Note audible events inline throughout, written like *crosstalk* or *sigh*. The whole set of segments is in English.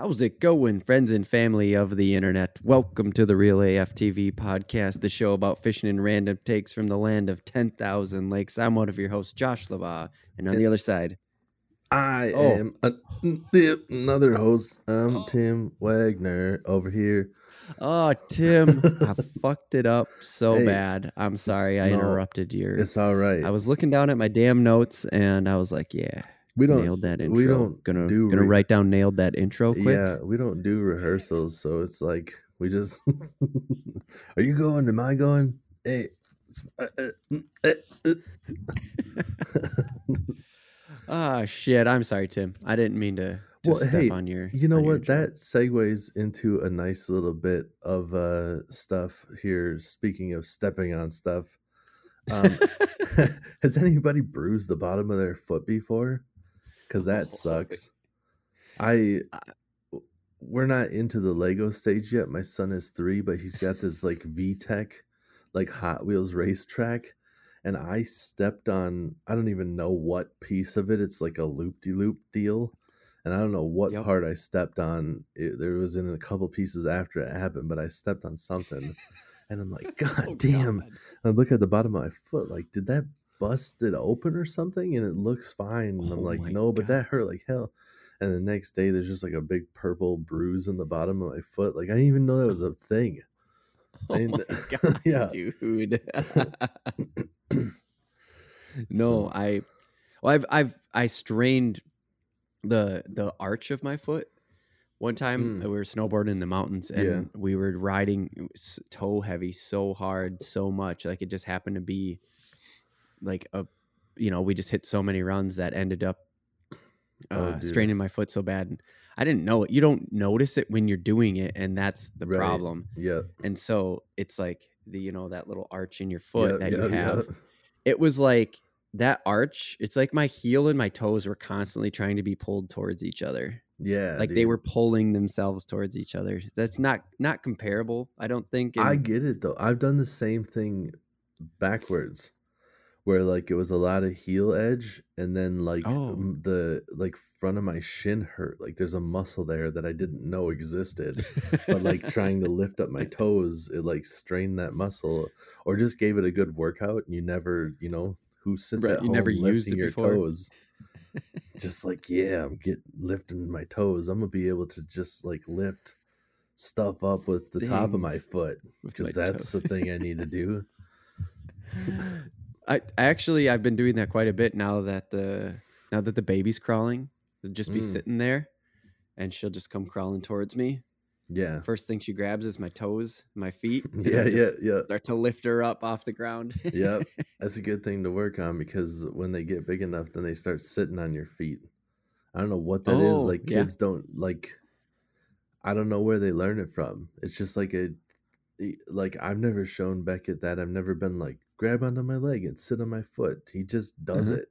How's it going, friends and family of the internet? Welcome to the Real AF TV podcast, the show about fishing and random takes from the land of 10,000 lakes. I'm one of your hosts, Josh LaBaw. And on the other side, I Oh. am a, another host. I'm oh. Tim Wagner over here. oh, Tim, *laughs* I fucked it up so Hey. bad. I'm sorry I No, interrupted your. It's all right. I was looking down at my damn notes and I was like, yeah, we don't nailed that intro. we don't gonna do gonna re- write down nailed that intro quick. Yeah, we don't do rehearsals, so it's like we just. *laughs* Are you going? Am I going? Hey. it's- uh, uh, mm, uh, uh. *laughs* Ah, shit. I'm sorry, Tim. I didn't mean to, to Well, step hey, on your. You know what? That segues into a nice little bit of uh stuff here. Speaking of stepping on stuff, um, *laughs* has anybody bruised the bottom of their foot before? Because that Oh, sucks. I I- we're not into the Lego stage yet. My son is three, but he's got this like VTech, like Hot Wheels racetrack, and I stepped on. I don't even know what piece of it. It's like a loop de loop deal, and I don't know what Yep. part I stepped on. It, there was in a couple pieces after it happened, but I stepped on something, *laughs* and I'm like, oh God Oh, damn! God. I look at the bottom of my foot, like, did that bust it open or something? And it looks fine. And I'm Oh like, my no, but that hurt like hell. And the next day, there's just like a big purple bruise in the bottom of my foot. Like, I didn't even know that was a thing. *laughs* Oh I- my god, *laughs* Yeah. dude. *coughs* no, So- I well I've I've I strained the the arch of my foot. One time Mm. we were snowboarding in the mountains and Yeah. we were riding toe heavy so hard so much like it just happened to be like a you know we just hit so many runs that ended up Oh, uh, dude. straining my foot so bad. And I didn't know it. You don't notice it when you're doing it, and that's the Right. problem Yeah. and so it's like the you know that little arch in your foot yeah, that yeah, you have yeah. it was like that arch it's like my heel and my toes were constantly trying to be pulled towards each other Yeah. like they were pulling themselves towards each other that's not not comparable i don't think I get it though. I've done the same thing backwards, where like it was a lot of heel edge, and then like Oh. the like front of my shin hurt. Like there's a muscle there that I didn't know existed. but like trying to *laughs* lift up my toes, it like strained that muscle, or just gave it a good workout. And you never, you know, who sits Right, at you home never used it your before. toes? *laughs* just like yeah, I'm get lifting my toes. I'm gonna be able to just like lift stuff up with the top of my foot because that's toe. the thing I need to do. *laughs* I, actually I've been doing that quite a bit now that the now that the baby's crawling they'll just be Mm. sitting there and she'll just come crawling towards me Yeah, first thing she grabs is my toes my feet *laughs* yeah, yeah, yeah. start to lift her up off the ground Yep. *laughs* That's a good thing to work on because when they get big enough, then they start sitting on your feet. I don't know what that is. Oh, Like yeah. kids don't like. I don't know where they learn it from. It's just like a, like I've never shown Beckett that. I've never been like grab onto my leg and sit on my foot. He just does Mhm. it,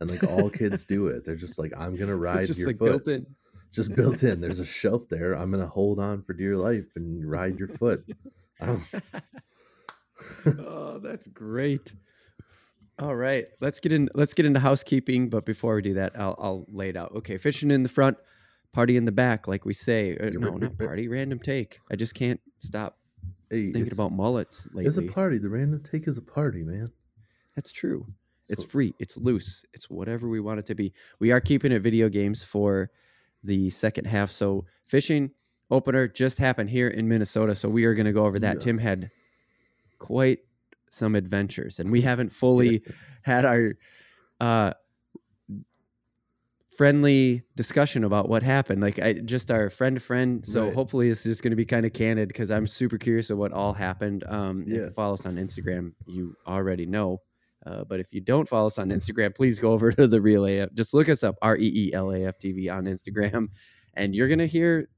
and like all kids do it. They're just like I'm gonna *laughs* ride it's just your like foot. built in Just *laughs* built in. There's a shelf there. I'm gonna hold on for dear life and ride your foot. *laughs* Oh, that's great. All right, let's get in. Let's get into housekeeping. But before we do that, I'll, I'll lay it out. Okay, fishing in the front, party in the back, like we say. Uh, no, not party. Random take. I just can't stop hey, thinking about mullets lately. It's a party. The random take is a party, man. That's true. It's free. It's loose. It's whatever we want it to be. We are keeping it video games for the second half. So fishing opener just happened here in Minnesota. So we are going to go over that. Yeah. Tim had quite some adventures, and we haven't fully *laughs* had our uh, friendly discussion about what happened. Like I just our friend to friend. So Right. hopefully this is going to be kind of candid because I'm super curious of what all happened. Um, If Yeah. you follow us on Instagram, you already know. Uh, but if you don't follow us on Instagram, please go over *laughs* to the Real AF. Just look us up, R E E L A F TV on Instagram, and you're gonna hear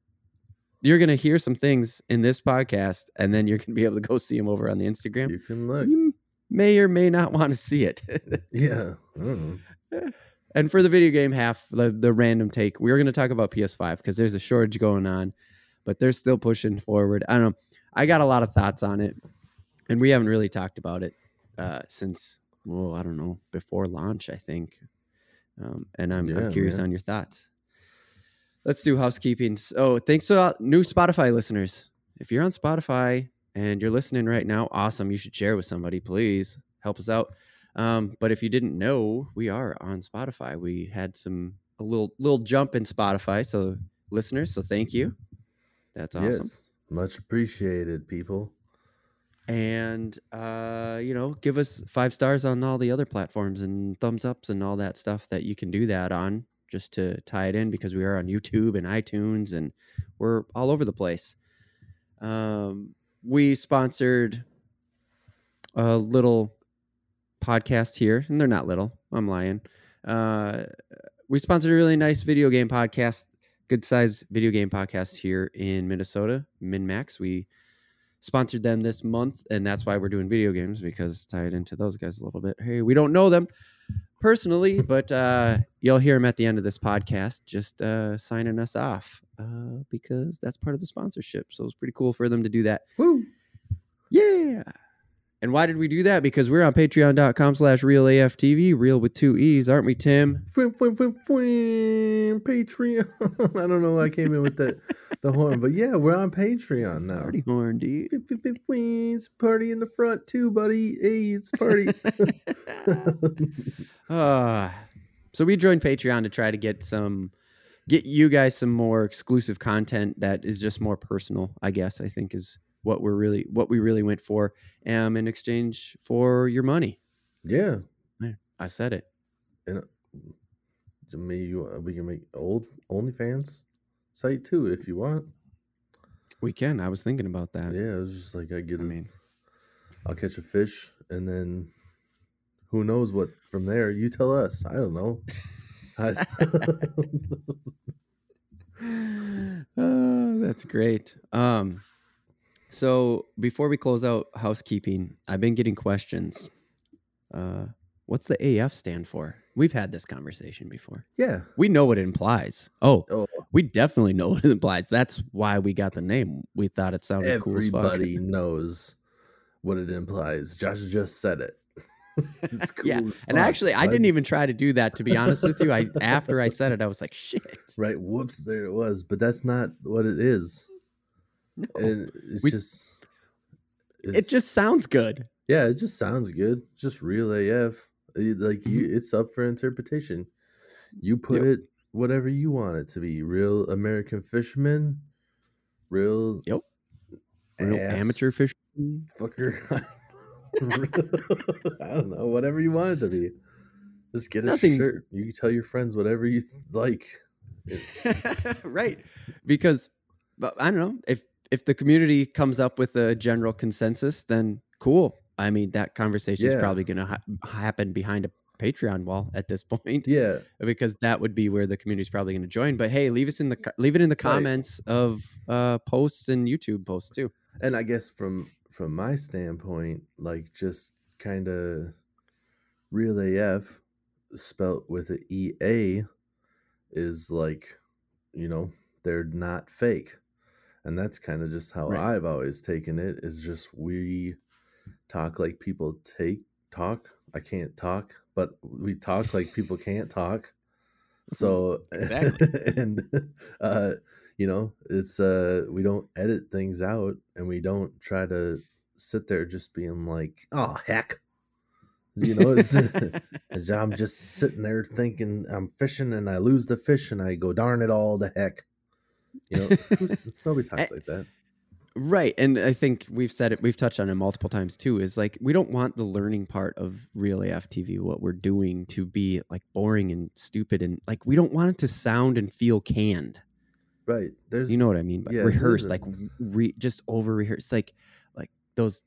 you're gonna hear some things in this podcast, and then you're gonna be able to go see them over on the Instagram. You can look. You may or may not want to see it. *laughs* Yeah. *laughs* I don't know. and for the video game half, the, the random take, we are going to talk about PS5 because there's a shortage going on, but they're still pushing forward. I don't know. I got a lot of thoughts on it, and we haven't really talked about it uh, since, well, I don't know, before launch, I think. Um, and I'm, I'm curious man. on your thoughts. let's do housekeeping. So thanks to new Spotify listeners. If you're on Spotify and you're listening right now, awesome. You should share with somebody, please. Help us out. Um, but if you didn't know, we are on Spotify. We had some a little little jump in Spotify, so listeners, so thank you. That's awesome. Yes, much appreciated, people. And uh, you know, give us five stars on all the other platforms and thumbs ups and all that stuff that you can do that on just to tie it in because we are on YouTube and iTunes and we're all over the place. Um, we sponsored a little podcast here, and they're not little. I'm lying. Uh, we sponsored a really nice video game podcast, good size video game podcast here in Minnesota, MinMax. We sponsored them this month, and that's why we're doing video games because tied into those guys a little bit. Hey, we don't know them personally, *laughs* but uh, you'll hear them at the end of this podcast, just uh, signing us off uh, because that's part of the sponsorship. So it's pretty cool for them to do that. Woo! Yeah. And why did we do that? Because we're on patreon.com slash realaftv, real with two E's, aren't we, Tim? Patreon. *laughs* I don't know why I came in with the, the horn, but yeah, we're on Patreon now. Party horn, dude. It's party in the front too, buddy. Hey, it's party. uh, *laughs* *laughs* so we joined Patreon to try to get some, get you guys some more exclusive content that is just more personal, I guess, I think is what we're really, what we really went for um, in exchange for your money. yeah. I said it. Maybe you, uh, we can make old OnlyFans site too if you want. We can. I was thinking about that. Yeah, it was just like I get I a mean, I'll catch a fish and then who knows what from there. You tell us. I don't know. Oh, *laughs* *laughs* that's great. Um, so before we close out housekeeping, I've been getting questions. Uh, what's the AF stand for? We've had this conversation before. yeah. We know what it implies. Oh, Oh, we definitely know *laughs* what it implies. That's why we got the name. We thought it sounded cool as fuck. everybody *laughs* knows what it implies. Josh just said it. *laughs* It's cool Yeah, as And fuck, actually, I didn't even try to do that. To be honest with you, I after I said it, I was like, "Shit." Right. Whoops, there it was. But that's not what it is. *laughs* No. And it's We- just it just sounds good. Yeah, it just sounds good. Just real AF. Uh, Like you it's up for interpretation. You put Mm-hmm. Yep. it whatever you want it to be. Real American fisherman, real Yep. Real amateur fish. fucker. *laughs* I don't know, whatever you want it to be. Just get a Nothing- shirt. You can tell your friends whatever you like. *laughs* right because but i don't know if if the community comes up with a general consensus then cool. I mean that conversation is probably going to ha- happen behind a patreon wall at this *laughs* point Yeah, because that would be where the community is probably going to join. But hey leave us in the leave it in the comments of uh posts and youtube posts too. And I guess from from my standpoint, like just kind of real AF spelt with an EA is like, you know, they're not fake. And that's kind of just how Right. I've always taken it is just we talk like people take talk. I can't talk, but we talk like people can't talk. So *laughs* Exactly. and uh you know, it's uh we don't edit things out and we don't try to sit there just being like, "Oh, heck." You know, it's *laughs* *laughs* I'm just sitting there thinking I'm fishing and I lose the fish and I go darn it all to heck. You know, *laughs* who's- nobody talks like that. Right. And I think we've said it, we've touched on it multiple times too, is like we don't want the learning part of real AF TV, what we're doing to be like boring and stupid and like we don't want it to sound and feel canned. Right. There's You know what I mean? Yeah, rehearsed, like re, just over rehearsed. Like like those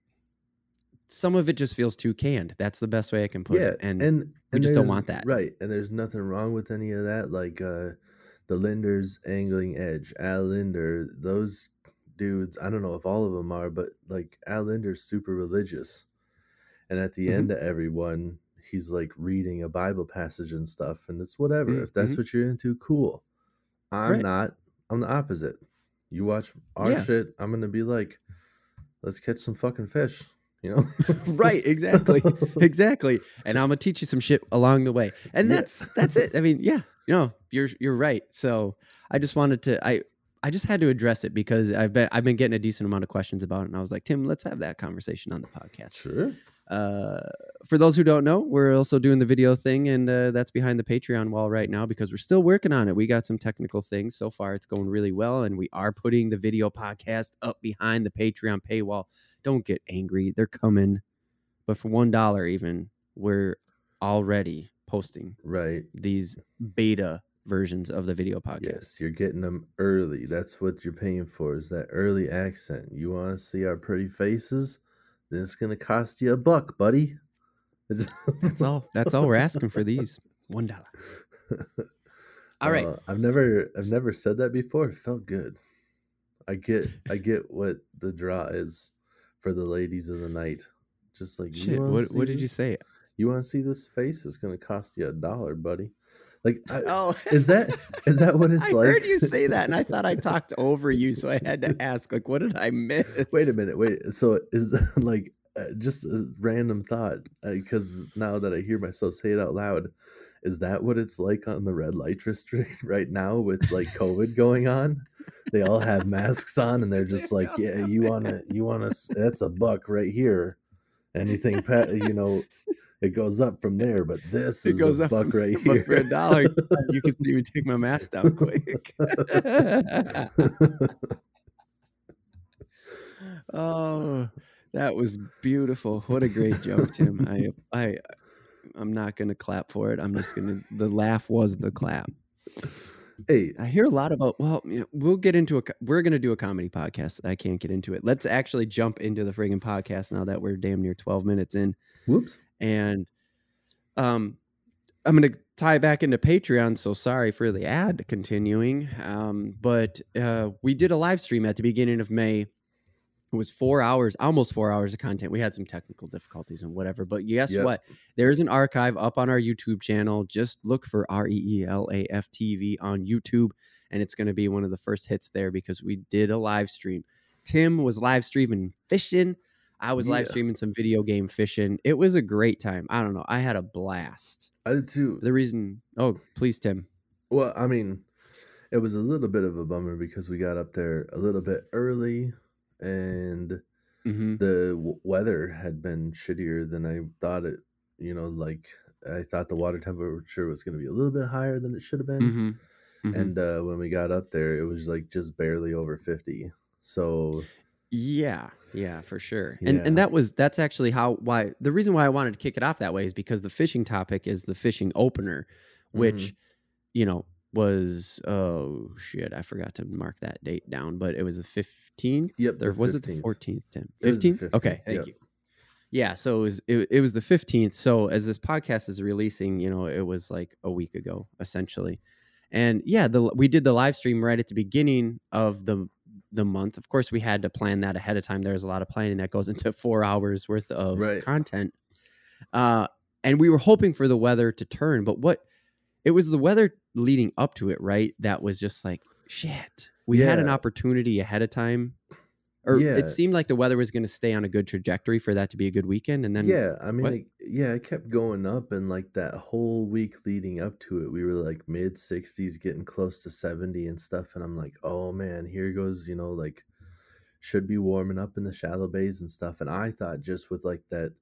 some of it just feels too canned. That's the best way I can put yeah, it. And, and, we and just don't want that. Right. And there's nothing wrong with any of that. Like uh the Lindners angling edge, Al Lindner, those dudes, I don't know if all of them are, but like Al Lindner's super religious. And at the Mhm. end of everyone, he's like reading a Bible passage and stuff, and it's whatever. Mm, If that's mhm. what you're into, cool. I'm Right. not. I'm the opposite. You watch our Yeah. shit, I'm gonna be like, let's catch some fucking fish. You know? *laughs* right, exactly. *laughs* exactly. And I'm gonna teach you some shit along the way. And Yeah. that's that's it. I mean, yeah, you know, you're you're right. So I just wanted to I I just had to address it because I've been I've been getting a decent amount of questions about it, and I was like, Tim, let's have that conversation on the podcast. Sure. Uh, for those who don't know, we're also doing the video thing, and uh, that's behind the Patreon wall right now because we're still working on it. We got some technical things so far; it's going really well, and we are putting the video podcast up behind the Patreon paywall. Don't get angry; they're coming, but for one dollar, even we're already posting Right. these beta versions of the video podcast. Yes, you're getting them early. That's what you're paying for is that early accent. You want to see our pretty faces? Then it's going to cost you a buck, buddy. That's all. That's all we're asking for these one dollar. *laughs* All right. Uh, I've never I've never said that before. It felt good. I get I get what the draw is for the ladies of the night. Just like Shit. What What did you say? You want to see this face? It's going to cost you a dollar, buddy. Like I, Oh, is that is that what *laughs* it's I like? I heard you say that, and I thought I talked over you, so I had to ask, like, what did I miss? Wait a minute. Wait. So is *laughs* like uh, just a random thought because now that I hear myself say it out loud, is that what it's like on the red light district *laughs* right now with like COVID going on? They all have masks on and they're just like, yeah, you want to, you want to, that's a buck right here. Anything, pet, you know, it goes up from there, but this It is goes a up buck right *laughs* here. for a dollar, you can see me take my mask down quick. *laughs* oh, that was beautiful. What a great joke, Tim. I, *laughs* I, I'm not gonna clap for it. I'm just gonna. The laugh was the clap. hey, I hear a lot about. Well, you know, we'll get into a. We're gonna do a comedy podcast. I can't get into it. Let's actually jump into the friggin' podcast now that we're damn near 12 minutes in, whoops. And um, I'm gonna tie back into Patreon. So sorry for the ad continuing. Um, but uh, we did a live stream at the beginning of May. It was four hours, almost four hours of content. We had some technical difficulties and whatever, but guess Yep. what? There's an archive up on our YouTube channel. Just look for R E E L A F TV on YouTube, and it's going to be one of the first hits there because we did a live stream. Tim was live streaming fishing. I was live streaming some video game fishing. It was a great time. I don't know. I had a blast. I did too. The reason, oh, please, Tim. Well, I mean, it was a little bit of a bummer because we got up there a little bit early and hmm the w- weather had been shittier than I thought it, you know, like I thought the water temperature was going to be a little bit higher than it should have been. hmm hmm And uh, when we got up there, it was like just barely over 50. So, Yeah, yeah, for sure. And Yeah. and that was that's actually how why the reason why I wanted to kick it off that way is because the fishing topic is the fishing opener, which Mhm. you know was oh shit I forgot to mark that date down, but it was the fifteenth. Yep, or the was it the fourteenth? Tim, It was the fifteenth. Okay, thank yep. you. Yeah, so it was it, it was the fifteenth. So as this podcast is releasing, you know, it was like a week ago essentially, and yeah, the we did the live stream right at the beginning of the the month. Of course, we had to plan that ahead of time. There's a lot of planning that goes *laughs* into four hours worth of Right. content. Uh, and we were hoping for the weather to turn, but what it was the weather leading up to it, right? That was just like shit. We had an opportunity ahead of time. Or Yeah. it seemed like the weather was going to stay on a good trajectory for that to be a good weekend, and then yeah, I mean, it, yeah, it kept going up, and like that whole week leading up to it, we were like mid 60s, getting close to 70 and stuff. And I'm like, oh man, here goes, you know, like should be warming up in the shallow bays and stuff. And I thought just with like that,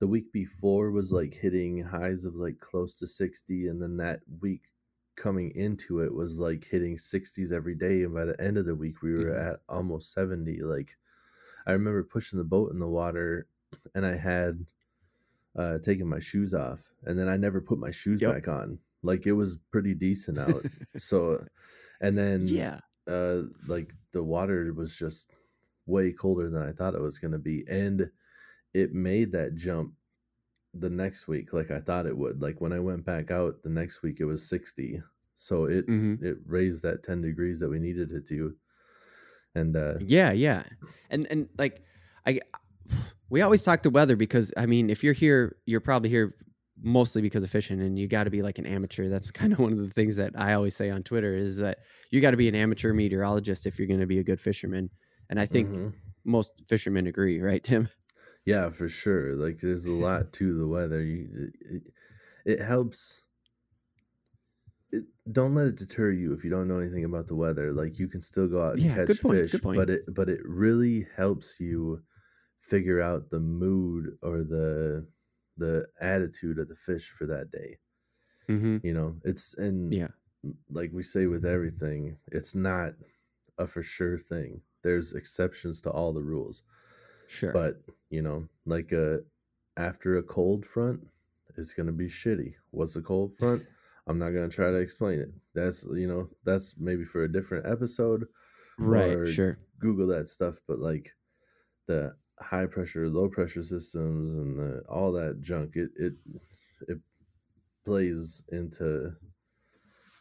the week before was like hitting highs of like close to 60, and then that week coming into it was like hitting 60s every day. And by the end of the week, we were Mhm. at almost 70. Like, I remember pushing the boat in the water and I had uh taken my shoes off and then I never put my shoes Yep. back on. Like it was pretty decent out. *laughs* so and then yeah, uh like the water was just way colder than I thought it was going to be and it made that jump the next week like I thought it would. Like when I went back out the next week it was 60. So it hmm it raised that 10 degrees that we needed it to. And uh yeah, yeah, and and like I, we always talk the weather because I mean, if you're here, you're probably here mostly because of fishing, and you got to be like an amateur. That's *laughs* kind of one of the things that I always say on Twitter is that you got to be an amateur meteorologist if you're going to be a good fisherman, and I think mhm. most fishermen agree, right, Tim? Yeah, for sure. Like there's a lot to the weather. You, it, it helps. it, don't let it deter you if you don't know anything about the weather. Like you can still go out and Yeah, catch point, fish, but it but it really helps you figure out the mood or the the attitude of the fish for that day. Mm-hmm. You know, it's and Yeah. like we say with everything, it's not a for sure thing. There's exceptions to all the rules. Sure. But, you know, like a after a cold front it's going to be shitty. What's a cold front? *laughs* I'm not going to try to explain it. That's, you know, that's maybe for a different episode. right. or- Sure. Google that stuff, but like the high pressure, low pressure systems and the all that junk, it it it plays into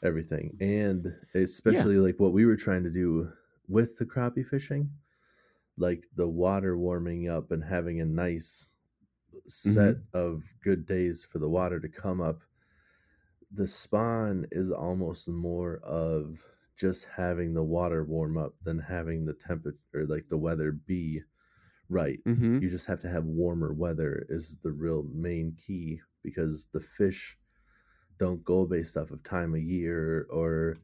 everything. And especially like what we were trying to do with the crappie fishing, like the water warming up and having a nice set of good days for the water to come up. The spawn is almost more of just having the water warm up than having the temperature like the weather be right Mm-hmm. you just have to have warmer weather is the real main key because the fish don't go based off of time of year or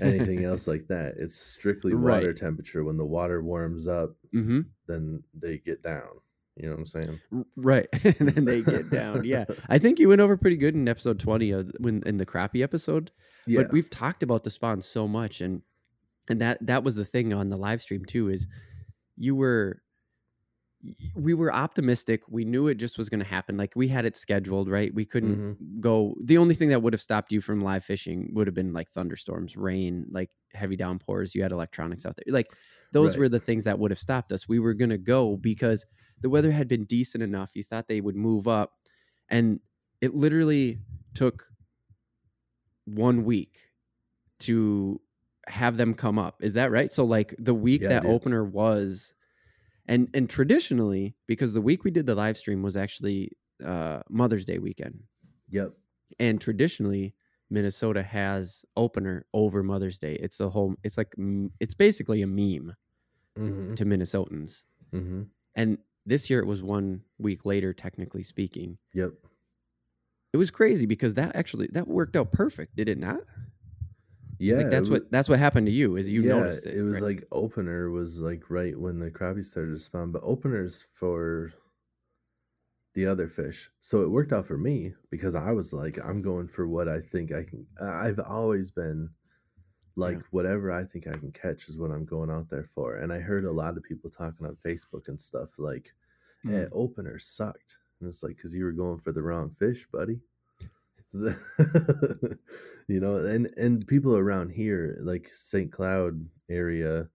anything *laughs* else like that it's strictly water Right. temperature when the water warms up Mm-hmm. then they get down you know what i'm saying Right. *laughs* and then they get down. Yeah. *laughs* I think you went over pretty good in episode 20 of when in the crappie episode. yeah But we've talked about the spawn so much and and that that was the thing on the live stream too is you were we were optimistic. We knew it just was going to happen. Like we had it scheduled, right? We couldn't Mm-hmm. go. The only thing that would have stopped you from live fishing would have been like thunderstorms, rain, like heavy downpours. You had electronics out there. Like those Right. were the things that would have stopped us. We were going to go because the weather had been decent enough. You thought they would move up. And it literally took one week to have them come up. Is that right? So like the week Yeah, that dude. opener was and and traditionally because the week we did the live stream was actually uh Mother's Day weekend. yep And traditionally Minnesota has opener over Mother's Day. It's a whole it's like it's basically a meme mm-hmm. to Minnesotans. Mm-hmm. And this year it was one week later technically speaking. yep It was crazy because that actually that worked out perfect, did it not? Yeah like that's it wa- what that's what happened to you is you yeah, noticed it. It was right? like opener was like right when the crappie started to spawn, but openers for the other fish. So it worked out for me because I was like, I'm going for what I think I can. I've always been like, Yeah. whatever I think I can catch is what I'm going out there for. And I heard a lot of people talking on Facebook and stuff like, eh, Mm. opener sucked. And it's like, because you were going for the wrong fish, buddy. *laughs* you know, and and people around here, like St. Cloud area,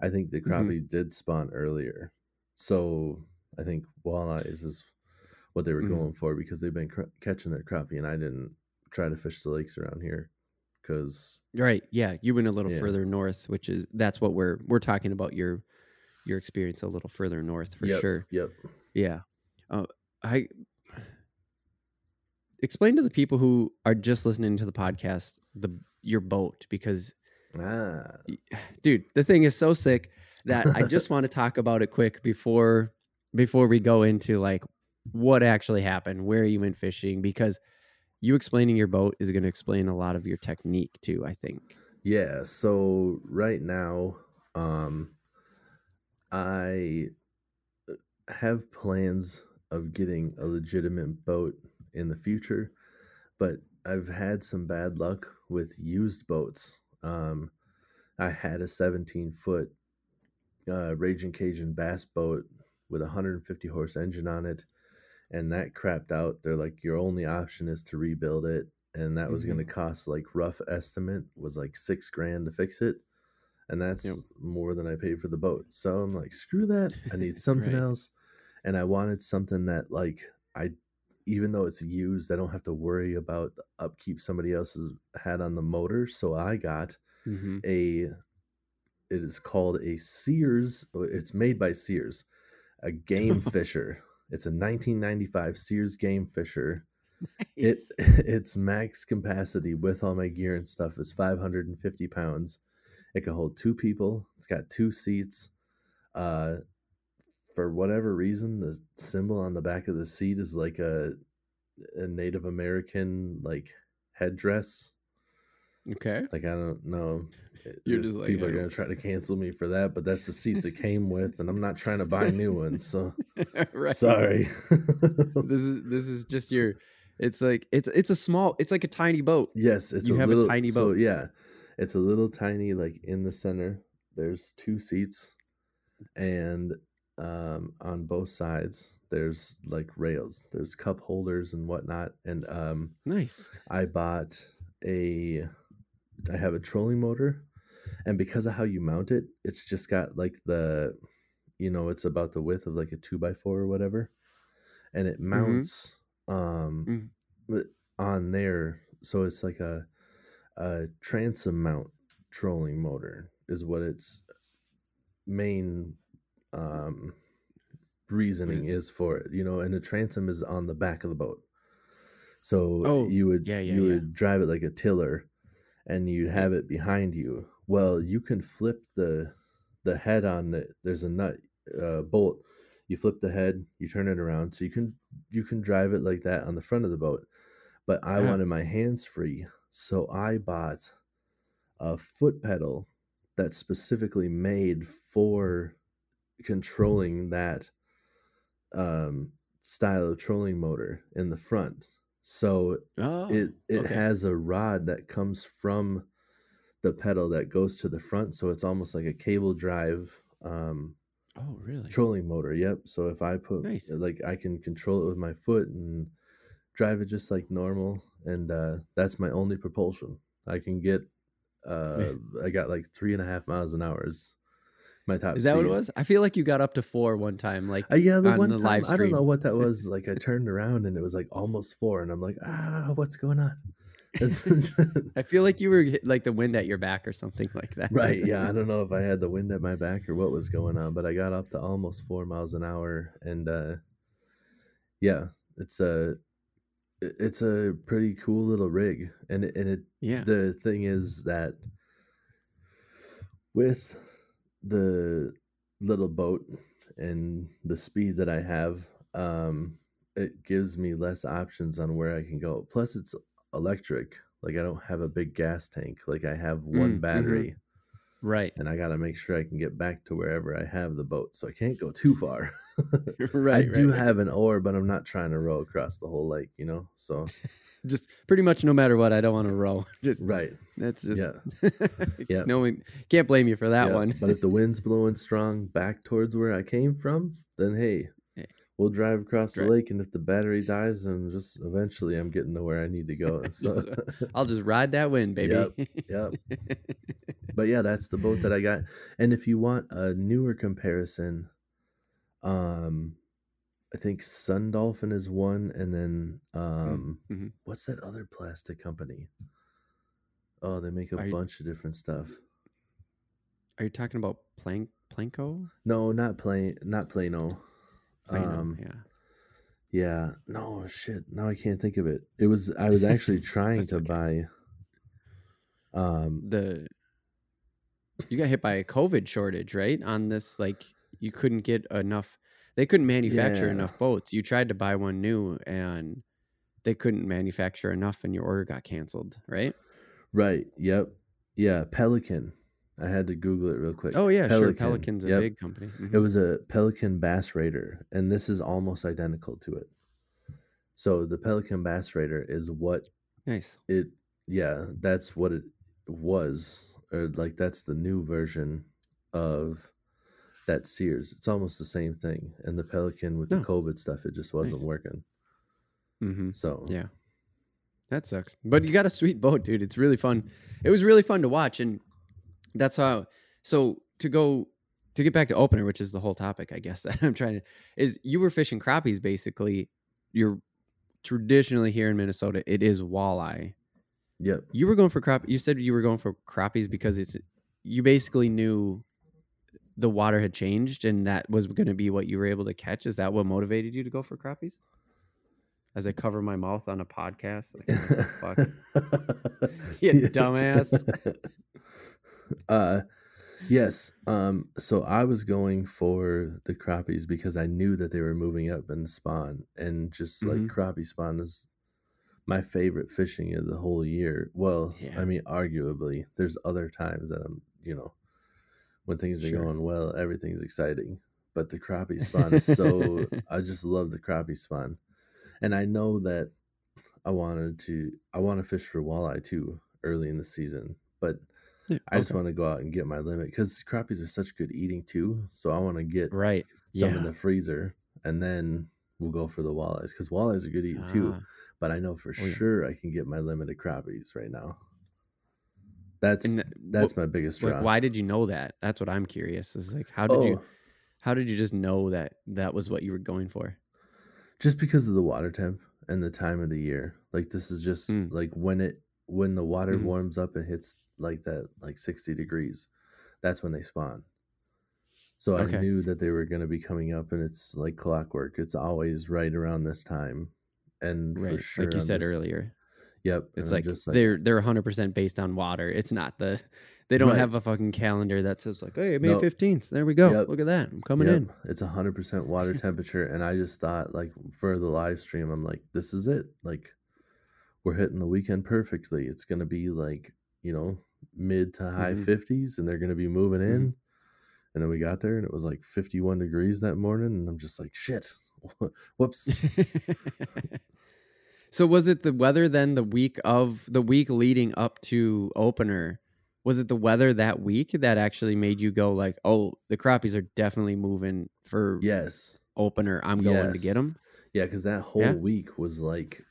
I think the crappie did spawn earlier. So I think walleyes is what they were Mhm. going for because they've been cra- catching their crappie, and I didn't try to fish the lakes around here because Right. Yeah, you went a little Yeah. further north, which is that's what we're we're talking about your your experience a little further north for yep, sure. Yep. Yeah. Uh, I explain to the people who are just listening to the podcast the your boat because Ah, dude, the thing is so sick that I just *laughs* want to talk about it quick before before we go into like what actually happened, where you went fishing because you explaining your boat is going to explain a lot of your technique too, I think. Yeah, so right now, um, I uh, have plans of getting a legitimate boat in the future, but I've had some bad luck with used boats. Um, I had a 17 foot uh, Raging Cajun bass boat with a 150 horse engine on it, and that crapped out. They're like, your only option is to rebuild it, and that was Mhm. going to cost like rough estimate was like six grand to fix it, and that's Yep. more than I paid for the boat. So I'm like, screw that. I need *laughs* something Right. else, and I wanted something that like I, even though it's used, I don't have to worry about the upkeep somebody else has had on the motor. So I got Mm-hmm. a it is called a Sears it's made by Sears a game *laughs* fisher it's a 1995 Sears game fisher it *laughs* its max capacity with all my gear and stuff is 550 pounds it can hold two people it's got two seats uh for whatever reason the symbol on the back of the seat is like a a Native American like headdress Okay. Like I don't know. You're just like, people are gonna try to cancel me for that, but that's the seats it came with, and I'm not trying to buy new ones. So *laughs* sorry. *laughs* This is this is just your. It's like it's it's a small. It's like a tiny boat. yes, it's You a have a little tiny so boat. yeah, it's a little tiny like in the center. There's two seats, and um, on both sides there's like rails. There's cup holders and whatnot, and um, Nice. I bought a I have a trolling motor and because of how you mount it, it's just got like the you know, it's about the width of like a two by four or whatever. And it mounts um Mm. wi- on there. So it's like a a transom mount trolling motor is what its main um reasoning Is. is for it, you know, and the transom is on the back of the boat. So Oh, you would yeah, yeah, you yeah. would drive it like a tiller and you'd have it behind you. Well, you can flip the the head on it. there's a nut uh, bolt. You flip the head, you turn it around, so you can you can drive it like that on the front of the boat. But I Yeah. wanted my hands free, so I bought a foot pedal that's specifically made for controlling that um, style of trolling motor in the front. So Oh. it it okay. has a rod that comes from the pedal that goes to the front, so it's almost like a cable drive um, oh really? trolling motor. Yep. So if I put Nice. like I can control it with my foot and drive it just like normal, and uh, that's my only propulsion. I can get. *laughs* Uh, I got like three and a half miles an hour is my top. Is that what it was? I feel like you got up to four one time. Like Uh, yeah, the on one the time live I don't know what that *laughs* was. Like I turned around and it was like almost four, and I'm like, ah, what's going on? *laughs* *laughs* I feel like you were like the wind at your back or something like that. right? Yeah, I don't know if I had the wind at my back or what was going on, but I got up to almost four miles an hour, and uh, yeah, it's a it's a pretty cool little rig, and it, and it yeah. the thing is that with the little boat and the speed that I have, um, it gives me less options on where I can go. Plus, it's electric. Like I don't have a big gas tank. Like I have Mm, one mhm. battery, Right. and I got to make sure I can get back to wherever I have the boat. So I can't go too far. *laughs* right. *laughs* I do right, right. have an oar, but I'm not trying to row across the whole lake. You know. So *laughs* *laughs* just pretty much no matter what, I don't want to row. Just right. that's just Yeah. *laughs* Yeah. No one can't blame you for that Yeah, one. But if the *laughs* wind's blowing strong back towards where I came from, then hey, Hey. we'll drive across the lake. And if the battery dies, then just eventually I'm getting to where I need to go. So, I'll just ride that wind, baby. Yep, but yeah, that's the boat that I got. And if you want a newer comparison, um, I think Sun Dolphin is one, and then um, mhm. what's that other plastic company? Oh, they make a Are you- bunch of different stuff. Are you talking about plank Planko? No, not plain, not Plano. Plano, Um, yeah. Yeah. No shit. Now I can't think of it. It was I was actually *laughs* trying to okay. buy um The you got hit by a COVID shortage, right? On this, like you couldn't get enough. They couldn't manufacture Yeah. enough boats. You tried to buy one new, and they couldn't manufacture enough, and your order got canceled, right? right. Yep. Yeah, Pelican. I had to Google it real quick. Oh yeah, sure. Pelican's a yep. big company. It Mhm. was a Pelican Bass Raider, and this is almost identical to it. So the Pelican Bass Raider is what nice. it yeah, that's what it was. Or like that's the new version of that Sears. It's almost the same thing. And the Pelican with the Oh, COVID stuff, it just wasn't nice. working. hmm So Yeah. That sucks. But you got a sweet boat, dude. It's really fun. It was really fun to watch. And that's how so to go to get back to opener, which is the whole topic, I guess *laughs* that I'm trying to is you were fishing crappies basically. You're traditionally here in Minnesota, it is walleye. Yep. You were going for crap you said you were going for crappies because it's you basically knew the water had changed and that was going to be what you were able to catch. Is that what motivated you to go for crappies? As I cover my mouth on a podcast. Like, what the *laughs* fuck? You dumbass. *laughs* uh yes. Um so I was going for the crappies because I knew that they were moving up in spawn and just like crappie spawn is my favorite fishing of the whole year. Well, Yeah. I mean, arguably, there's other times that I'm, you know, when things are Sure. going well, everything's exciting. But the crappie spawn is so. *laughs* I just love the crappie spawn, and I know that I wanted to. I want to fish for walleye too early in the season, but Yeah, I just okay. want to go out and get my limit because crappies are such good eating too. So I want to get right. some yeah. in the freezer, and then we'll go for the walleyes because walleyes are good eating too. Ah. But I know for Oh, yeah. sure I can get my limited crappies right now. That's And th- that's wh- my biggest draw. why did you know that? That's what I'm curious. Is like how did oh, you how did you just know that that was what you were going for? just because of the water temp and the time of the year. Like this is just Mm. like when it when the water Mhm. warms up and hits like that like 60 degrees. That's when they spawn. So I knew that they were going to be coming up and it's like clockwork. It's always right around this time. And for Right. sure like you said just- earlier. Yep. It's like, just like they're they're 100% based on water. It's not the they don't Right. have a fucking calendar that says like, "Hey, May Nope. 15th. There we go. Yep. Look at that. I'm coming Yep, in." It's hundred percent water *laughs* temperature, and I just thought, like, for the live stream, I'm like, this is it. Like, we're hitting the weekend perfectly. It's gonna be like, you know, mid to high Mhm. 50s, and they're gonna be moving in. Mhm. And then we got there, and it was like 51 degrees that morning, and I'm just like, shit, *laughs* whoops. *laughs* so was it the weather then the week of the week leading up to opener? Was it the weather that week that actually made you go like, "Oh, the crappies are definitely moving for yes, opener. I'm going to get them." yeah, because that whole Yeah. week was like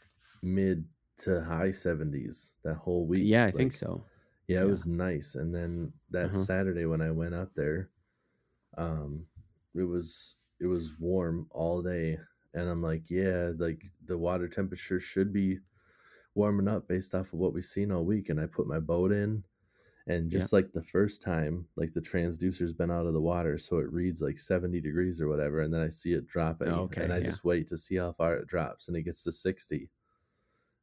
mid to high 70s. That whole week, Yeah, I think so. Yeah, it Yeah. was nice. And then that Uh-huh. Saturday when I went up there, um, it was it was warm all day, and I'm like, yeah, like the water temperature should be warming up based off of what we've seen all week. And I put my boat in, and Yeah. just like the first time, like the transducer's been out of the water, so it reads like 70 degrees or whatever, and then I see it dropping, Oh, okay, and I yeah. just wait to see how far it drops, and it gets to 60,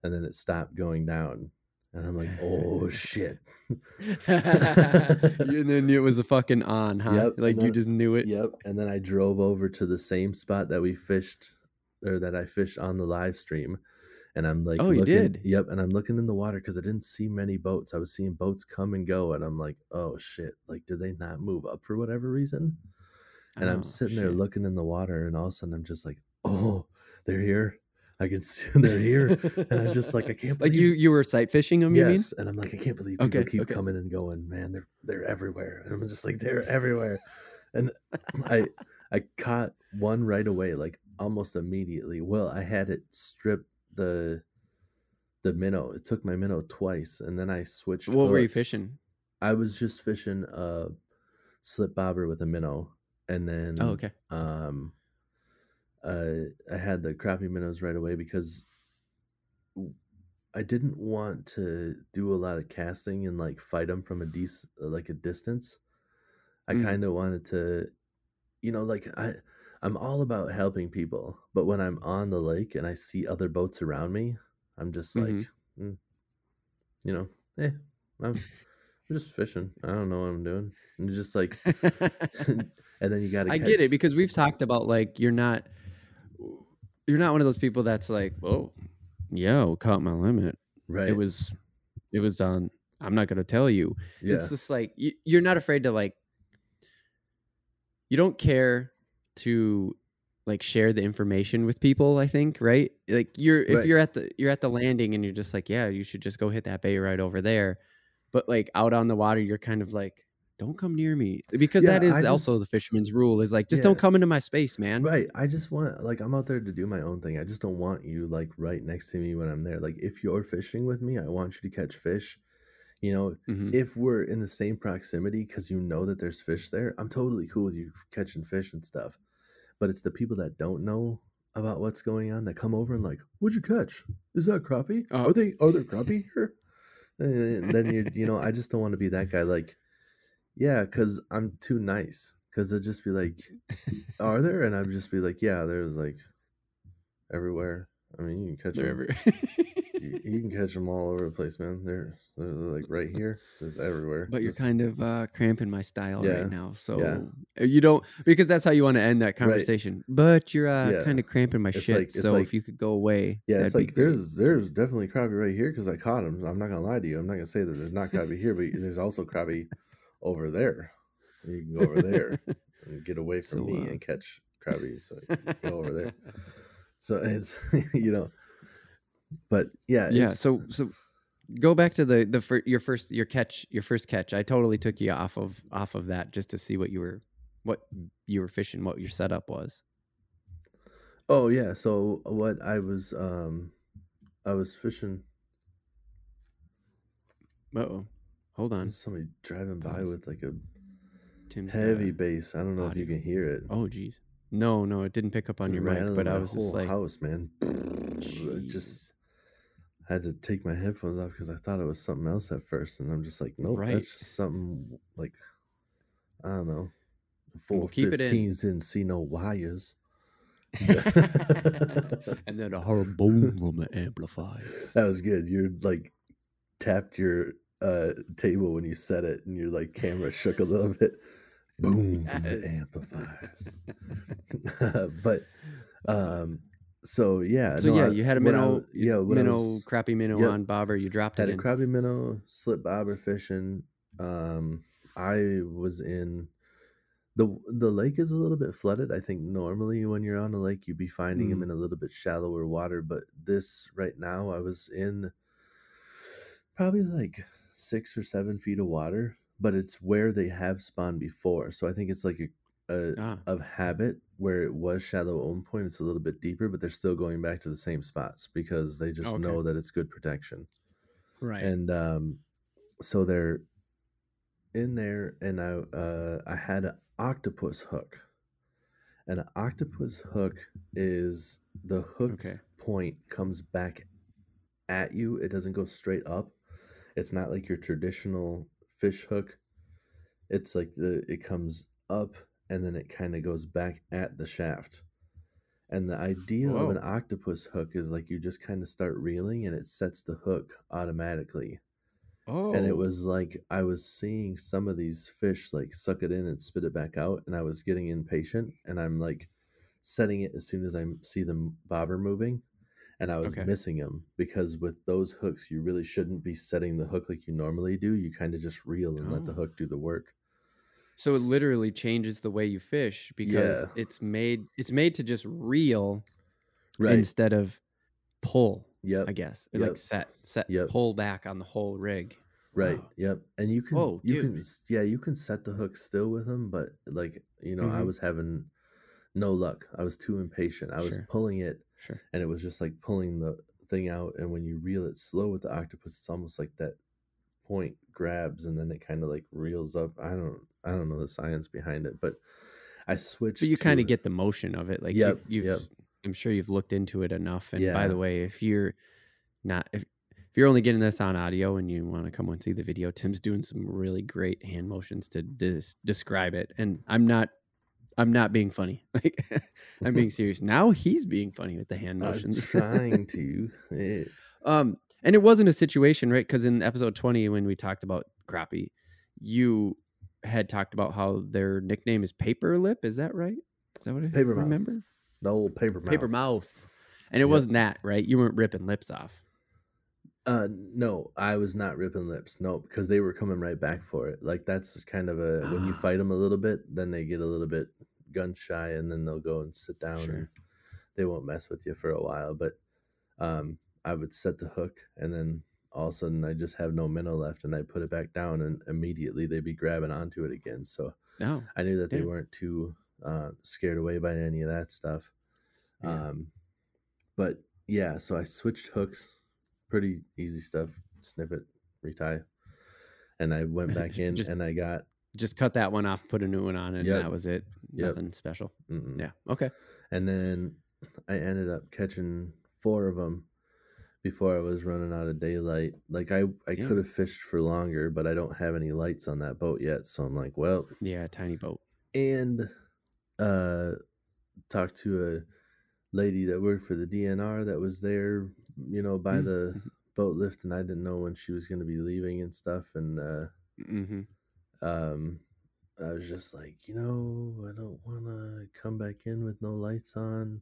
and then it stopped going down. And I'm like, oh shit. *laughs* and *laughs* then it was a fucking on, huh? Yep, Like and you just knew it. Yep. And then I drove over to the same spot that we fished or that I fished on the live stream. And I'm like, Oh, you did? Yep. And I'm looking in the water because I didn't see many boats. I was seeing boats come and go. And I'm like, oh shit. Like, did they not move up for whatever reason? And I'm Oh, sitting there looking in the water. And all of a sudden I'm just like, oh, they're here. I can see they're here. And I'm just like, I can't like you you were sight fishing them. Yes, and I'm like, I can't believe people Okay, keep okay. coming and going. Man, they're they're everywhere, and I'm just like, they're everywhere. And *laughs* I I caught one right away, like almost immediately. Well, I had it strip the the minnow. It took my minnow twice, and then I switched. What were you fishing? I was just fishing a slip bobber with a minnow, and then Oh, okay. um uh i had the crappie minnows right away because i didn't want to do a lot of casting and like fight them from a decent like a distance i Mhm. kind of wanted to you know like i i'm all about helping people but when i'm on the lake and i see other boats around me i'm just like Mhm. mm, you know eh i'm, I'm just fishing i don't know what i'm doing and just like *laughs* *laughs* and then you gotta I get it because we've talked about like you're not you're not one of those people that's like, oh, yo, caught my limit. right It was it was on. I'm not gonna tell you. yeah It's just like you, you're not afraid to like. You don't care to like share the information with people. I think right. Like you're if you're at the you're at the landing and you're just like, yeah, you should just go hit that bay right over there. But like out on the water, you're kind of like, don't come near me because Yeah, that is I also the fisherman's rule. Is like just don't come into my space, man. Right. I just want like I'm out there to do my own thing. I just don't want you like right next to me when I'm there. Like if you're fishing with me, I want you to catch fish. You know, Mhm. if we're in the same proximity because you know that there's fish there, I'm totally cool with you catching fish and stuff. But it's the people that don't know about what's going on that come over and like, "What'd you catch? Is that crappie? Oh. Are they are there *laughs* crappie here?" And then you you know, I just don't want to be that guy. Like, yeah, because I'm too nice. Because it'd just be like, are there? And I'd just be like, yeah, there's like everywhere. I mean, you can catch them. *laughs* *laughs* you, you can catch them all over the place, man. They're, they're like right here. It's everywhere. But you're Just- kind of uh, cramping my style Yeah, right now, so yeah. uh, you don't because that's how you want to end that conversation. But you're uh, Yeah. kind of cramping my It's shit. like- so like- if you could go away, Yeah, it's like there's there's definitely crappie right here because I caught him. I'm not gonna lie to you. I'm not gonna say that there's not crappie here, but there's also crappie over there. You can go over there *laughs* and get away from So, me uh, and catch crappie. So you can go over there. *laughs* So it's *laughs* you know, but yeah, yeah. So so go back to the the fir- your first your catch your first catch. I totally took you off of off of that just to see what you were what you were fishing, what your setup was. oh yeah. So what I was um, I was fishing. Oh, hold on, somebody driving by Pause. with like a Tim's heavy bass. I don't know if you can hear it. Oh, geez. No, no, it didn't pick up on your mic, but I was just like, house, man. *sniffs* Just Jesus. had to take my headphones off because I thought it was something else at first, and I'm just like, nope, Right. that's just something like I don't know. Four We'll keep it in. fifteens didn't see no wires. *laughs* and then a horrible boom from the amplifiers. That was good. You're like tapped your uh table when you said it, and your like camera shook a little bit. Boom from the Yes. amplifiers. *laughs* but um, so yeah. So no, yeah, I- you had a I minnow, yeah, minnow, was- crappie minnow Yep. on bobber. You dropped had it a in. crappie minnow, slip bobber fishing. Um, I was in the the lake is a little bit flooded. I think normally when you're on a lake, you'd be finding them Mm. in a little bit shallower water, but this right now, I was in probably like six or seven feet of water, but it's where they have spawned before. So I think it's like a, a ah, of habit where it was shallow at one point. It's a little bit deeper, but they're still going back to the same spots because they just Okay. know that it's good protection right. and um, so they're in there, and I uh, I had an octopus hook, and an octopus hook is the hook okay. point comes back at you. It doesn't go straight up. It's not like your traditional fish hook. It's like the it comes up and then it kind of goes back at the shaft. And the idea of an octopus hook is like you just kind of start reeling and it sets the hook automatically. Oh, And it oh. was like I was seeing some of these fish like suck it in and spit it back out, and I was getting impatient, and I'm like setting it as soon as I see the bobber moving, and I was Okay. missing them because with those hooks, you really shouldn't be setting the hook like you normally do. You kind of just reel and let the Oh. hook do the work. So it literally changes the way you fish because Yeah. it's made it's made to just reel Right. instead of pull. yep. I guess it's like set set Yep. pull back on the whole rig. Right. Wow. Yep. And you can Whoa, you dude. can yeah, you can set the hook still with them, but like, you know, I Mhm. was having no luck. I was too impatient. I was Sure. pulling it Sure. and it was just like pulling the thing out and when you reel it slow with the octopus, it's almost like that point grabs and then it kind of like reels up. I don't I don't know the science behind it, but I switched But you kind of get the motion of it. Like Yep, you, you've, yep. I'm sure you've looked into it enough. And by the way, if you're not, if, if you're only getting this on audio and you want to come and see the video, Tim's doing some really great hand motions to dis- describe it. And I'm not, I'm not being funny. *laughs* Like I'm being *laughs* serious. Now he's being funny with the hand I'm motions. trying *laughs* to. Um, and it wasn't a situation, right? Because in episode 20, when we talked about crappie, you had talked about how their nickname is Paper Lip. Is that right? Is that what I Paper mouth. remember? the old paper mouth. Paper mouth. And it Yep. wasn't that, right? You weren't ripping lips off. Uh, no, I was not ripping lips. No, because they were coming right back for it. Like that's kind of a when you *gasps* fight them a little bit, then they get a little bit gun shy, and then they'll go and sit down, and they won't mess with you for a while. But um, I would set the hook, and then all of a sudden I just have no minnow left, and I put it back down, and immediately they'd be grabbing onto it again. So No. I knew that they weren't too uh, scared away by any of that stuff. Yeah. Um, but yeah, so I switched hooks, pretty easy stuff. Snip it, retie, and I went *laughs* back in Just- and I got Just cut that one off, put a new one on, and Yep. that was it. Yep. Nothing special. mm-mm. Yeah. Okay. and then I ended up catching four of them before I was running out of daylight. Like I, I Yeah. could have fished for longer, but I don't have any lights on that boat yet. So I'm like, well, Yeah. Tiny boat. and uh talked to a lady that worked for the DNR that was there, you know, by the boat lift, and I didn't know when she was going to be leaving and stuff. And uh, mm-hmm. um, I was just like, you know, I don't want to come back in with no lights on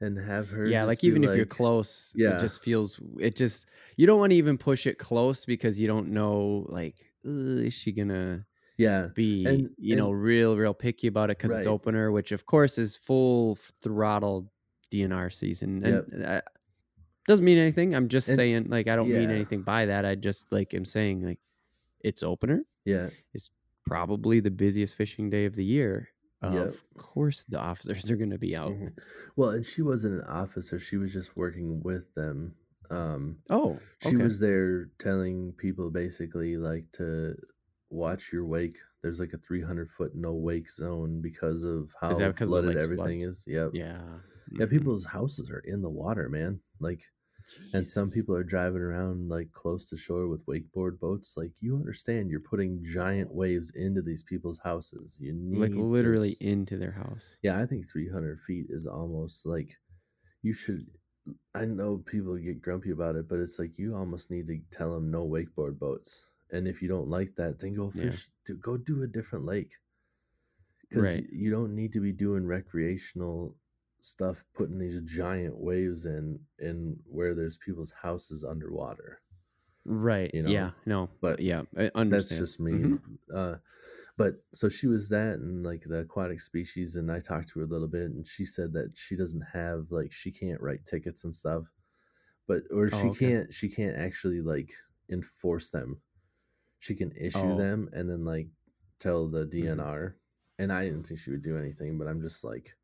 and have her. Yeah, like even if you're close, Yeah. it just feels it just you don't want to even push it close because you don't know like is she gonna yeah, be And- you know real real picky about it because it's opener, which of course is full throttle DNR season and Yep. uh, doesn't mean anything. I'm just And- saying like I don't mean anything by that. I just like am saying like it's opener. yeah, it's Probably the busiest fishing day of the year. Of course, the officers are going to be out. mhm. Well, and she wasn't an officer; she was just working with them. Um, Oh, she was there telling people basically like to watch your wake. There's like a 300 foot no wake zone because of how that 'cause the flooded everything is. Yep. Yeah. Yeah, mhm. people's houses are in the water, man. Like, and some people are driving around like close to shore with wakeboard boats. Like, you understand, you're putting giant waves into these people's houses. You need like literally s- into their house. Yeah, I think 300 feet is almost like you should. I know people get grumpy about it, but it's like you almost need to tell them no wakeboard boats. And if you don't like that, then go Yeah. fish. Do, go do a different lake. Because Right. you don't need to be doing recreational stuff, putting these giant waves in in where there's people's houses underwater. Right. you know, yeah. No. but yeah. That's just me. Mhm. Uh, but so she was that and like the aquatic species, and I talked to her a little bit, and she said that she doesn't have like she can't write tickets and stuff, but or she Oh, okay. can't she can't actually like enforce them. She can issue Oh. them and then like tell the DNR. And I didn't think she would do anything, but I'm just like,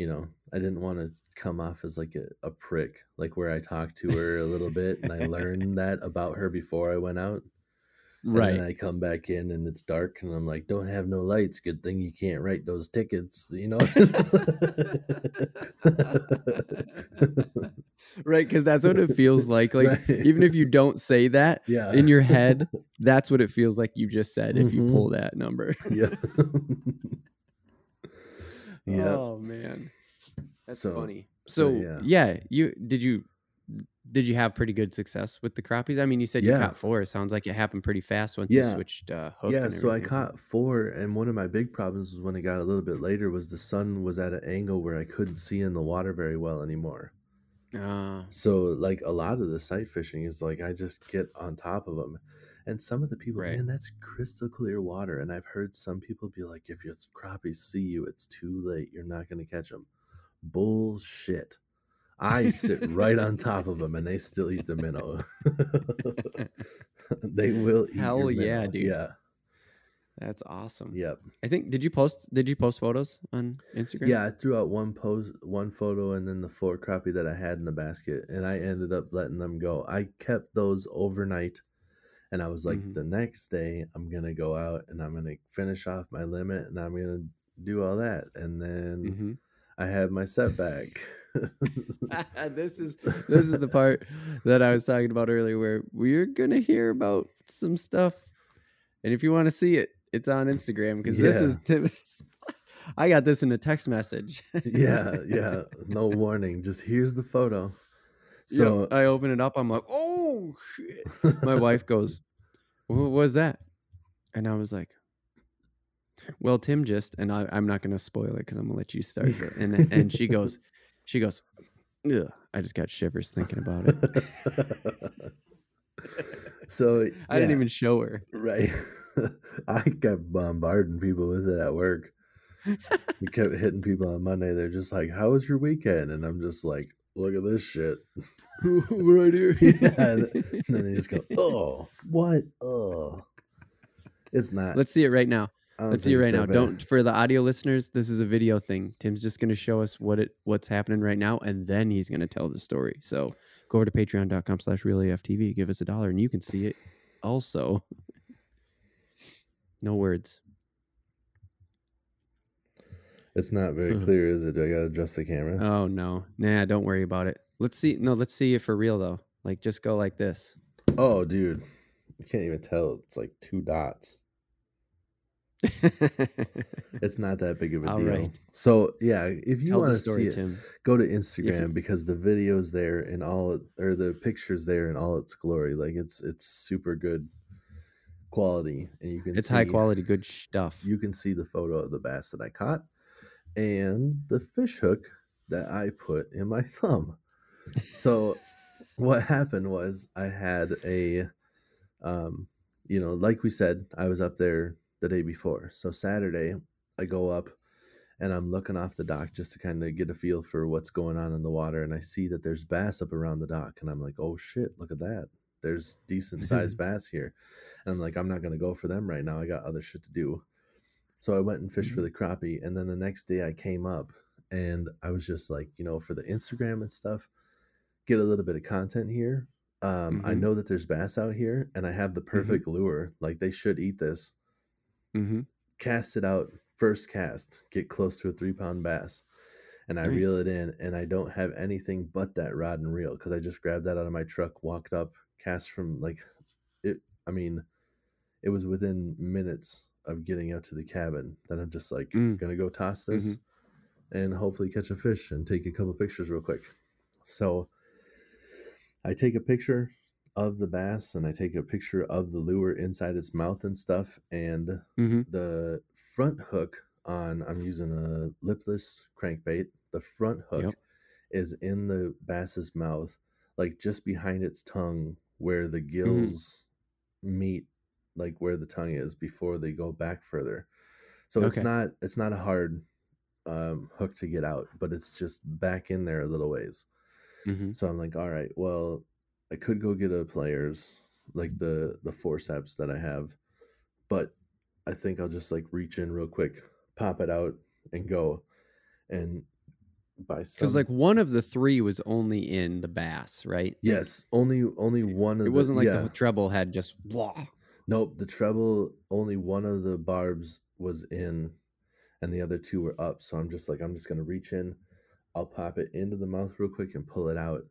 you know, I didn't want to come off as like a, a prick, like where I talked to her a little bit and I learned *laughs* that about her before I went out. And Right. then I come back in and it's dark and I'm like, don't have no lights. Good thing you can't write those tickets, you know? *laughs* right. Because that's what it feels like. *laughs* Like Right. even if you don't say that yeah. in your head, that's what it feels like you just said if you Mhm. pull that number. yeah. Yeah. Oh man, that's So- funny. so, So, yeah. yeah. you did you did you have pretty good success with the crappies? I mean, you said you Yeah. caught four. It sounds like it happened pretty fast once Yeah. you switched uh, hook. yeah, so I caught four, and one of my big problems was when it got a little bit later was the sun was at an angle where I couldn't see in the water very well anymore. Ah, So like a lot of the sight fishing is like I just get on top of them, and some of the people, Right. man, that's crystal clear water. And I've heard some people be like, if your crappies see you, it's too late. You're not going to catch them. Bullshit. I sit right on top of them, and they still eat the minnow. *laughs* they will *laughs* eat. Hell yeah, dude. Yeah. that's awesome. Yep. I think did you post did you post photos on Instagram? Yeah, I threw out one post, one photo, and then the four crappie that I had in the basket, and I ended up letting them go. I kept those overnight, and I was like, Mhm. the next day I'm gonna go out and I'm gonna finish off my limit, and I'm gonna do all that, and then Mhm. I had my setback. *laughs* this is this is the *laughs* part that I was talking about earlier where we're gonna hear about some stuff. And if you want to see it, it's on Instagram because this is Tim. *laughs* I got this in a text message. yeah, yeah, no warning. Just here's the photo. So I open it up. I'm like, oh shit. My *laughs* wife goes, what was that? And I was like, well, Tim just, and I, I'm not going to spoil it because I'm going to let you start it. And, and she goes, she goes, Ugh, I just got shivers thinking about it. *laughs* so *laughs* I didn't even show her. Right. I kept bombarding people with it at work. we kept hitting people on Monday. They're just like, How was your weekend? And I'm just like, Look at this shit. *laughs* right here. *laughs* Yeah, *laughs* and then they just go, Oh, what? Oh. It's not. Let's see it right now. Let's see it right it's now. bad. Don't for the audio listeners. This is a video thing. Tim's just going to show us what it what's happening right now, and then he's going to tell the story. So go over to Patreon.com/slash RealAFTV. Give us a dollar, and you can see it. Also, no words. It's not very mm-hmm. clear, is it? Do I gotta adjust the camera? Oh no, nah. Don't worry about it. Let's see. No, let's see it for real though. Like just go like this. Oh, dude. You can't even tell. It's like two dots. *laughs* It's not that big of a All deal. right. So yeah, if you Tell want the to story, see it, Tim. go to Instagram because the video's there and all or the pictures there in all its glory. Like it's it's super good quality, and you can see It's see, high quality, good stuff. You can see the photo of the bass that I caught and the fish hook that I put in my *laughs* thumb. So what happened was I had a um you know, like we said, I was up there the day before. So Saturday I go up and I'm looking off the dock just to kind of get a feel for what's going on in the water and I see that there's bass up around the dock and I'm like, "Oh shit, look at that. There's decent sized *laughs* bass here." And I'm like, "I'm not going to go for them right now. I got other shit to do." So I went and fished for the crappie and then the next day I came up and I was just like, you know, for the Instagram and stuff, get a little bit of content here. Um, I Mhm. know that there's bass out here and I have the perfect lure. Like they should eat this. Mm-hmm. Cast it out first cast, get close to a three pound bass. And I reel it in and I don't have anything but that rod and reel because I just grabbed that out of my truck, walked up, cast from like it. I mean, it was within minutes of getting out to the cabin that I'm just like, Mm. gonna go toss this and hopefully catch a fish and take a couple pictures real quick. So I take a picture of the bass and I take a picture of the lure inside its mouth and stuff. And Mm-hmm. the front hook on, I'm using a lipless crankbait. The front hook Yep. is in the bass's mouth, like just behind its tongue, where the Mm-hmm. gills meet, like where the tongue is before they go back further. So it's not it's not a hard um, hook to get out, but it's just back in there a little ways. Mm-hmm. So I'm like, all right, well, I could go get a players like the the forceps that I have, but I think I'll just like reach in real quick, pop it out, and go. And by some, Because like one of the three was only in the bass, right? Yes, only only one of it wasn't like yeah. the treble had just blah. Nope, the treble only one of the barbs was in and the other two were up. So I'm just like I'm just gonna reach in, I'll pop it into the mouth real quick and pull it out.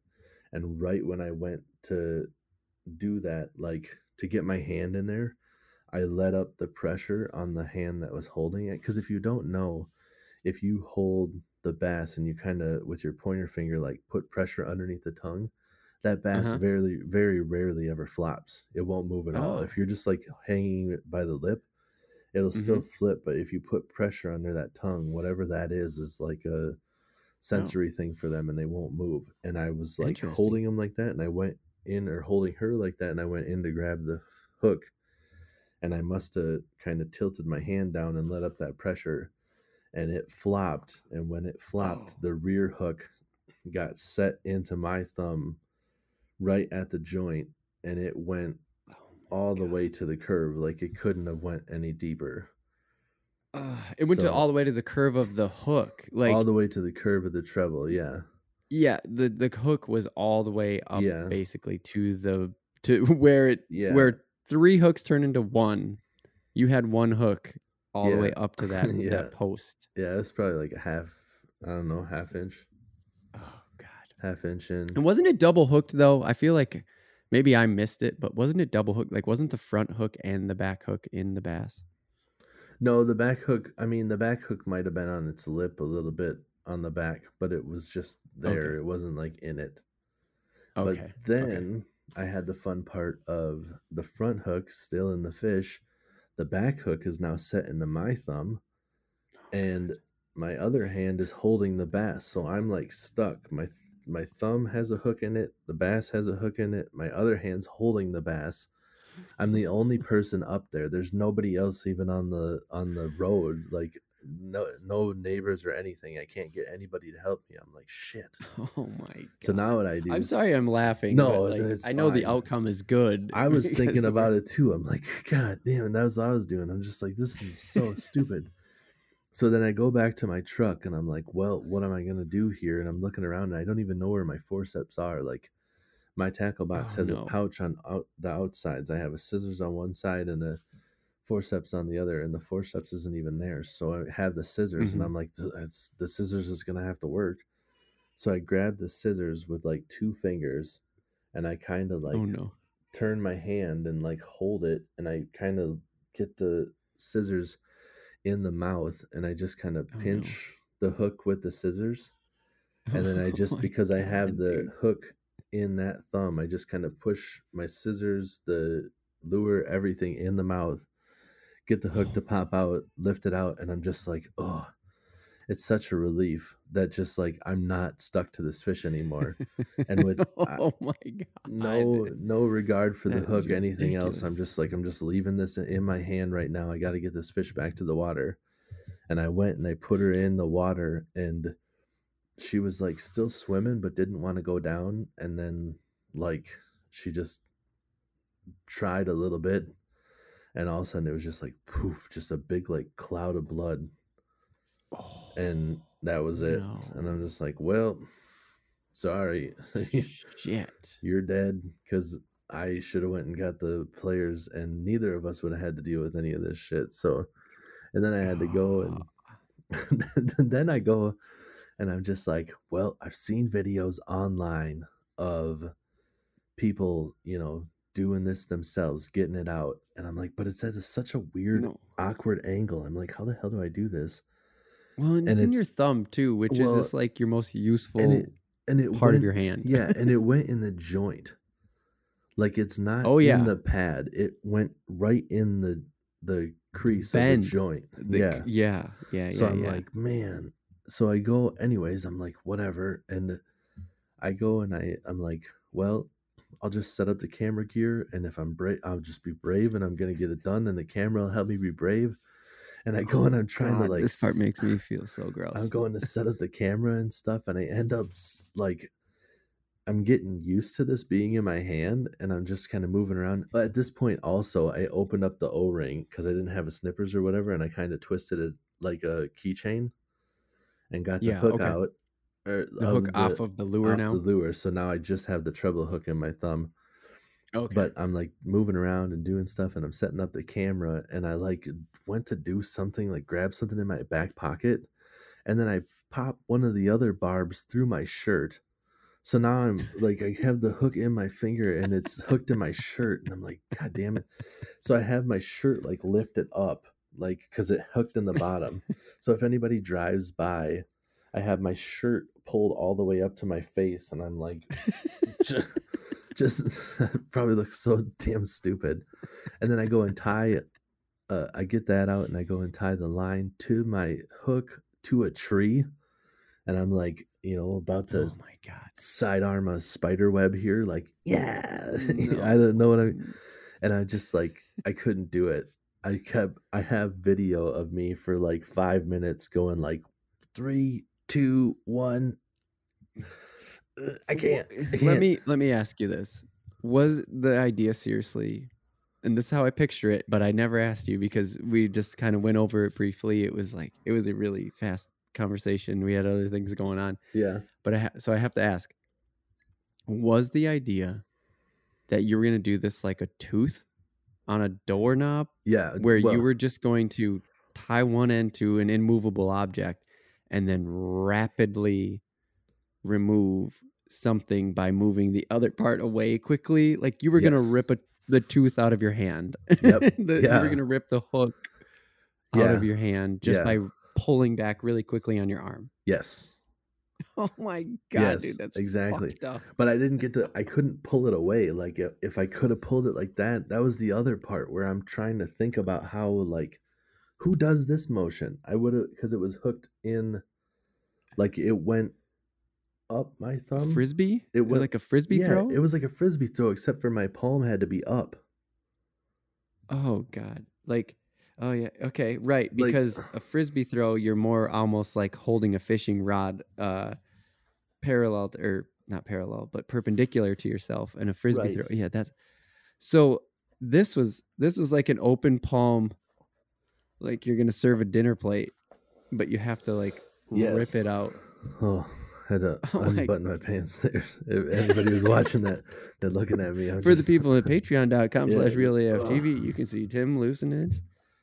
And right when I went to do that, like to get my hand in there, I let up the pressure on the hand that was holding it. Cause if you don't know, if you hold the bass and you kind of with your pointer finger like put pressure underneath the tongue, that bass Uh-huh. very very rarely ever flops. It won't move at all. Oh. If you're just like hanging it by the lip, it'll still flip. But if you put pressure under that tongue, whatever that is, is like a sensory thing for them, and they won't move. And I was like holding them like that, and I went in or holding her like that, and I went in to grab the hook, and I must have kind of tilted my hand down and let up that pressure, and it flopped. And when it flopped, Oh. the rear hook got set into my thumb right at the joint, and it went Oh all the way to the curve. Like it couldn't have went any deeper. Uh, it went So- to all the way to the curve of the hook. Like all the way to the curve of the treble. Yeah. yeah, the the hook was all the way up Yeah. basically to the to *laughs* where it Yeah. where three hooks turn into one. You had one hook all the way up to that *laughs* Yeah. that post. Yeah. It's probably like a half, I don't know, half inch, god. Half inch in. And wasn't it double hooked though? I feel like maybe I missed it, but wasn't it double hooked? Like wasn't the front hook and the back hook in the bass? No, the back hook, I mean, the back hook might have been on its lip a little bit on the back, but it was just there. Okay. It wasn't like in it. Okay. But then I had the fun part of the front hook still in the fish. The back hook is now set into my thumb, oh, and my other hand is holding the bass. So I'm like stuck. My my thumb has a hook in it. The bass has a hook in it. My other hand's holding the bass. I'm the only *laughs* person up there. There's nobody else even on the on the road. Like no no neighbors or anything. I can't get anybody to help me. I'm like shit. *laughs* Oh my god. So now what I do? I'm sorry I'm laughing. No, like, I know the outcome is good. I *laughs* was thinking about it too. I'm like, God damn, that was what I was doing. I'm just like, this is so stupid. So then I go back to my truck and I'm like, well, what am I gonna do here? And I'm looking around and I don't even know where my forceps are. Like my tackle box Oh, has no. a pouch on out, the outsides. I have a scissors on one side and a forceps on the other, and the forceps isn't even there. So I have the scissors, Mhm. and I'm like, it's, the scissors is gonna have to work. So I grab the scissors with like two fingers, and I kind of like oh no. turn my hand and like hold it and I kind of get the scissors in the mouth and I just kind of Oh, no. pinch the hook with the scissors and then I *laughs* Oh just my because I have God, the dude. hook in that thumb, I just kind of push my scissors, the lure, everything in the mouth, get the hook to pop out, lift it out, and I'm just like, oh, it's such a relief that just like I'm not stuck to this fish anymore. *laughs* And with oh my god, no no regard for the That is hook, anything else. I'm just like I'm just leaving this in my hand right now. I got to get this fish back to the water. And I went and I put her in the water and she was like still swimming but didn't want to go down and then like she just tried a little bit and all of a sudden it was just like poof just a big like cloud of blood Oh, *sighs* and that was it. And i'm just like well sorry. *laughs* Shit. you're dead because i should have went and got the players and neither of us would have had to deal with any of this shit. So and then i had to go and *sighs* *laughs* then i go and i'm just like well i've seen videos online of people you know doing this themselves getting it out. And i'm like but it says it's such a weird No. awkward angle. I'm like how the hell do i do this Well, and and it's in your thumb too, which well, is just like your most useful and it and it part of your hand. yeah and it *laughs* went in the joint like it's not Oh, yeah. in the pad it went right in the the crease Bend. of the joint The- yeah yeah, yeah, so yeah, i'm yeah. like man so i go anyways i'm like whatever and i go and i i'm like well i'll just set up the camera gear and if i'm brave i'll just be brave and i'm gonna get it done and the camera will help me be brave and i oh go and i'm trying God, to like this part makes me feel so gross. i'm going to set up the camera and stuff and i end up like i'm getting used to this being in my hand and i'm just kind of moving around but at this point also i opened up the o-ring because i didn't have a snippers or whatever and i kind of twisted it like a keychain and got the Yeah, hook okay. out or the hook um, off of the lure off now. the lure so now i just have the treble hook in my thumb okay. but i'm like moving around and doing stuff and i'm setting up the camera and i like went to do something like grab something in my back pocket and then i pop one of the other barbs through my shirt. So now i'm like i have the hook in my finger and it's hooked in my shirt and i'm like god damn it. So i have my shirt like lifted up like because it hooked in the bottom. So if anybody drives by i have my shirt pulled all the way up to my face and i'm like *laughs* just, *laughs* probably looks so damn stupid. And then i go and tie uh, i get that out and i go and tie the line to my hook to a tree. And i'm like you know about to oh my god. sidearm a spider web here like yeah. *laughs* No. i don't know what i and i just like i couldn't do it. I kept i have video of me for like five minutes going like three two one i can't, I Let can't. me let me ask you this: Was the idea seriously? And this is how I picture it, but I never asked you because we just kind of went over it briefly. It was like it was a really fast conversation. We had other things going on, yeah but I ha- so I have to ask: Was the idea that you were going to do this like a tooth on a doorknob, yeah where well, you were just going to tie one end to an immovable object and then rapidly remove something by moving the other part away quickly like you were gonna rip a, the tooth out of your hand Yep. *laughs* The- you were to rip the hook out Yeah. of your hand just Yeah. by pulling back really quickly on your arm yes *laughs* oh my god Yes, dude that's exactly. but I didn't get to. I couldn't pull it away. Like if, if I could have pulled it like that, that was the other part where I'm trying to think about how like who does this motion. I would have because it was hooked in, like it went up my thumb. frisbee it was like a frisbee yeah, throw it was like a frisbee throw, except for my palm had to be up. Oh god. Like oh yeah. Okay, right. Like- Because a frisbee throw, you're more almost like holding a fishing rod uh parallel to, or not parallel, but perpendicular to yourself. And a frisbee throw. Yeah, that's so this was this was like an open palm, like you're gonna serve a dinner plate, but you have to like Yes. rip it out. Oh, had to *laughs* Oh unbutton my pants there. If anybody was watching that, they're looking at me. I'm For just- the people at *laughs* patreon.com Yeah. slash real AF Ugh. Oh. You can see Tim loosening it.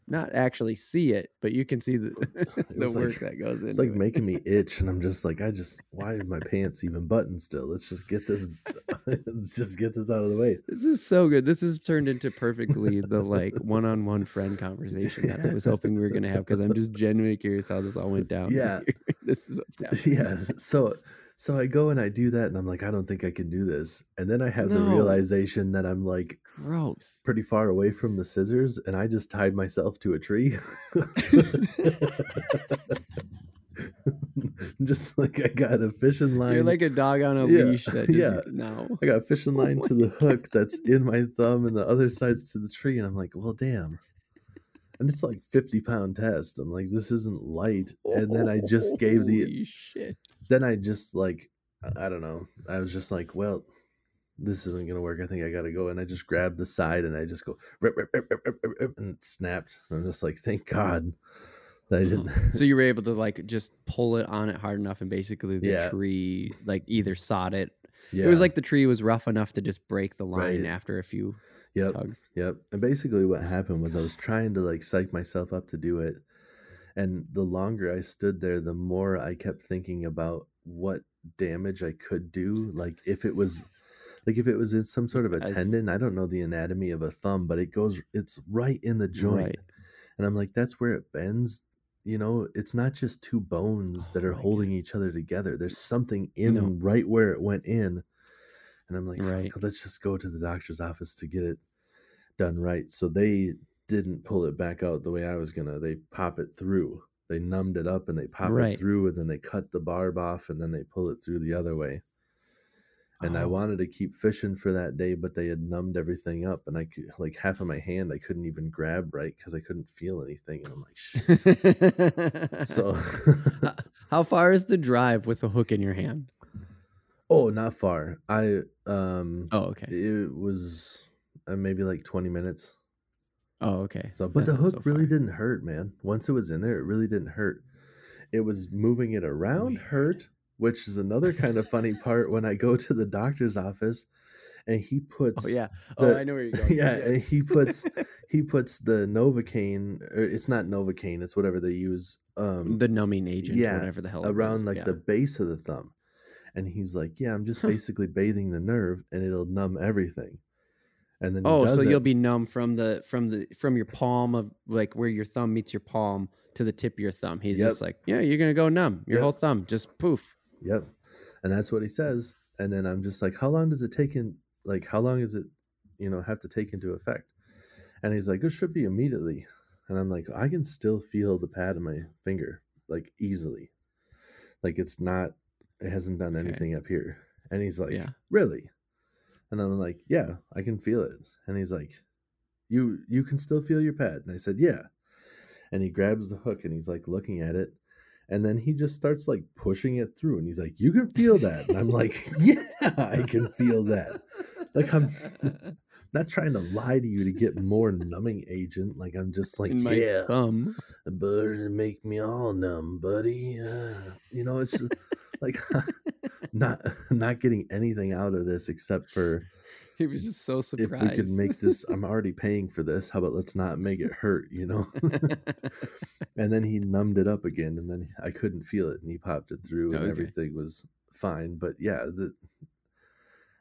Not actually see it, but you can see the, *laughs* the was like- work that goes in. It's like it. making me itch, and I'm just like, I just, why are my pants even buttoned still? Let's just get this Let's just get this out of the way. This is so good. This has turned into perfectly the like one-on-one friend conversation that I was hoping we were gonna have because I'm just genuinely curious how this all went down. Yeah. This is what's *laughs* happening. Yeah. So so I go and I do that and I'm like, I don't think I can do this. And then I have the realization that I'm like Gross. pretty far away from the scissors and I just tied myself to a tree. *laughs* just like I got a fishing *laughs* line. You're like a dog on a Yeah, leash that just, yeah. no. I got a fishing oh line to the hook that's in my thumb and the other side's to the tree. And I'm like, well, damn. And it's like 50 pound test. I'm like, this isn't light. Oh, and then I just gave the, Holy shit. then I just like, I don't know. I was just like, well, this isn't going to work. I think I got to go. And I just grabbed the side and I just go, rip, rip, rip, rip, rip, rip, rip, and it snapped. And I'm just like, thank God that I didn't. *gasps* So you were able to *laughs* like just pull it on it hard enough and basically the Yeah. tree like either sawed it. yeah. It was like the tree was rough enough to just break the line Right. after a few yep. tugs. Yep. And basically what happened was I was trying to like psych myself up to do it. And the longer I stood there, the more I kept thinking about what damage I could do. Like if it was like if it was in some sort of a tendon, I don't know the anatomy of a thumb, but it goes it's right in the joint. Right. And I'm like, that's where it bends. You know, it's not just two bones that Oh are my holding each other together. There's something in No. right where it went in. And I'm like, Right. Oh, let's just go to the doctor's office to get it done right. So they didn't pull it back out the way I was gonna. They pop it through. They numbed it up and they pop Right. it through and then they cut the barb off and then they pull it through the other way. And I Oh. wanted to keep fishing for that day, but they had numbed everything up, and I could like half of my hand I couldn't even grab right because I couldn't feel anything, and I'm like, shit. so, *laughs* *laughs* How far is the drive with the hook in your hand? oh, not far. I um, Oh, okay. it was uh, maybe like 20 minutes. Oh, okay. So, but That's the hook so really didn't hurt, man. Once it was in there, it really didn't hurt. It was moving it around hurt, which is another kind of funny part when I go to the doctor's office and he puts Oh yeah. Oh, the- I know where you're *laughs* going. yeah, and he puts *laughs* he puts the Novocaine or it's not Novocaine, it's whatever they use um the numbing agent, yeah, whatever the hell. around like yeah. the base of the thumb. And he's like, "Yeah, I'm just basically bathing the nerve and it'll numb everything." And then Oh, so does you'll be numb from the from the from your palm of like where your thumb meets your palm to the tip of your thumb. He's Yep. just like, yeah, you're gonna go numb. Your Yep. whole thumb just poof. Yep. And that's what he says. And then I'm just like, how long does it take in like how long does it, you know, have to take into effect? And he's like, it should be immediately. And I'm like, I can still feel the pad of my finger, like easily. Like it's not it hasn't done Okay. anything up here. And he's like, Yeah. Really? And I'm like, Yeah, I can feel it. And he's like, You you can still feel your pad? And I said, Yeah. And he grabs the hook and he's like looking at it and then he just starts like pushing it through and he's like you can feel that and i'm like *laughs* yeah i can feel that Like, I'm- *laughs* not trying to lie to you to get more numbing agent like i'm just like yeah thumb. but make me all numb buddy uh, you know it's like *laughs* *laughs* not *laughs* not getting anything out of this except for He was just so surprised. if we could make this i'm already paying for this how about let's not make it hurt you know and then he numbed it up again and then i couldn't feel it and he popped it through and Okay. everything was fine but yeah the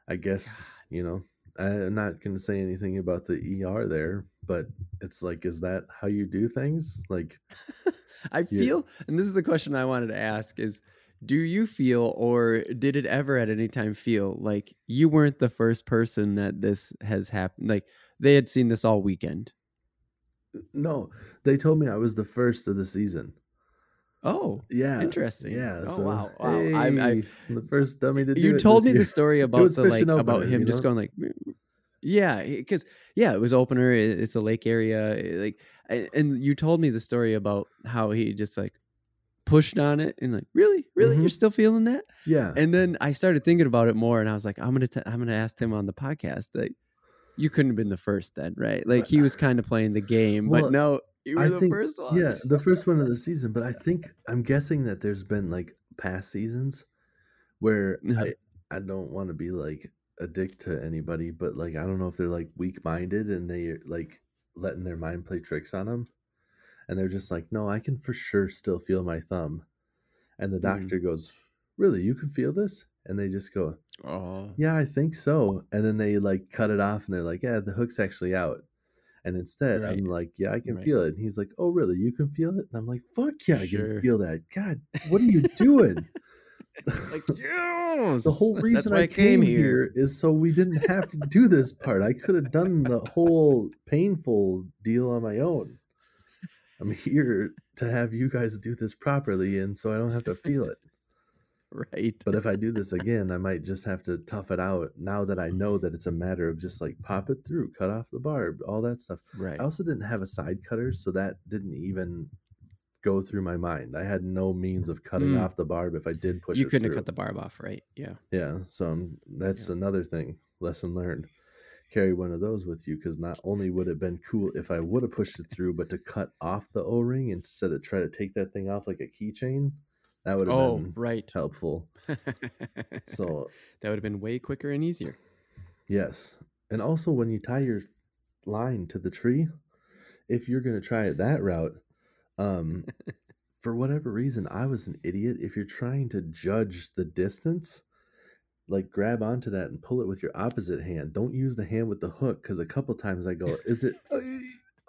i guess you know i'm not going to say anything about the er there but it's like is that how you do things like I Yeah. feel, and this is the question I wanted to ask: is do you feel, or did it ever at any time feel like you weren't the first person that this has happened? Like they had seen this all weekend. no they told me i was the first of the season Oh, yeah interesting. yeah Oh so, wow. Wow. I, I, hey, I'm the first dummy to do you told me year. the story *laughs* about the like fishing about him just know? going like mm, mm. yeah because yeah it was opener it's a lake area like and you told me the story about how he just like pushed on it and like really? Really? Mhm. you're still feeling that? Yeah. And then i started thinking about it more and i was like i'm gonna t- i'm gonna ask him on the podcast like you couldn't have been the first then right? Like he was kind of playing the game Well, but no you were I the think- first one. Yeah, the first one of the season, but I think I'm guessing that there's been like past seasons where. I I don't want to be like a dick to anybody, but like I don't know if they're like weak minded and they're like letting their mind play tricks on them, and they're just like, no, I can for sure still feel my thumb, and the Mhm. doctor goes, really, you can feel this, And they just go, Oh, yeah, I think so. And then they like cut it off and they're like, yeah, the hook's actually out. And instead, I'm like, yeah, I can Right. feel it. And he's like, oh, really? You can feel it? And I'm like, fuck yeah, I Sure. can feel that. God, what are you *laughs* doing? like *laughs* yeah. the whole reason why I came here is so we didn't have to do this part. I could have done the whole painful deal on my own. I'm here to have you guys do this properly, and so I don't have to feel it. *laughs* Right. But if I do this again, I might just have to tough it out now that I know that it's a matter of just like pop it through, cut off the barb, all that stuff. right. I also didn't have a side cutter, so that didn't even go through my mind. I had no means of cutting Mm. off the barb if I did push it. you couldn't have cut the barb off, right? Yeah. Yeah, so um, that's Yeah. another thing. Lesson learned. Carry one of those with you because not only would it have been cool if I would have pushed it through, but to cut off the O ring instead of try to take that thing off like a keychain, that would have Oh, been right. helpful. *laughs* So that would have been way quicker and easier. yes, and also when you tie your line to the tree, if you're gonna try it that route, um, *laughs* for whatever reason, I was an idiot. If you're trying to judge the distance, like grab onto that and pull it with your opposite hand. Don't use the hand with the hook because a couple times I go, is it? *laughs*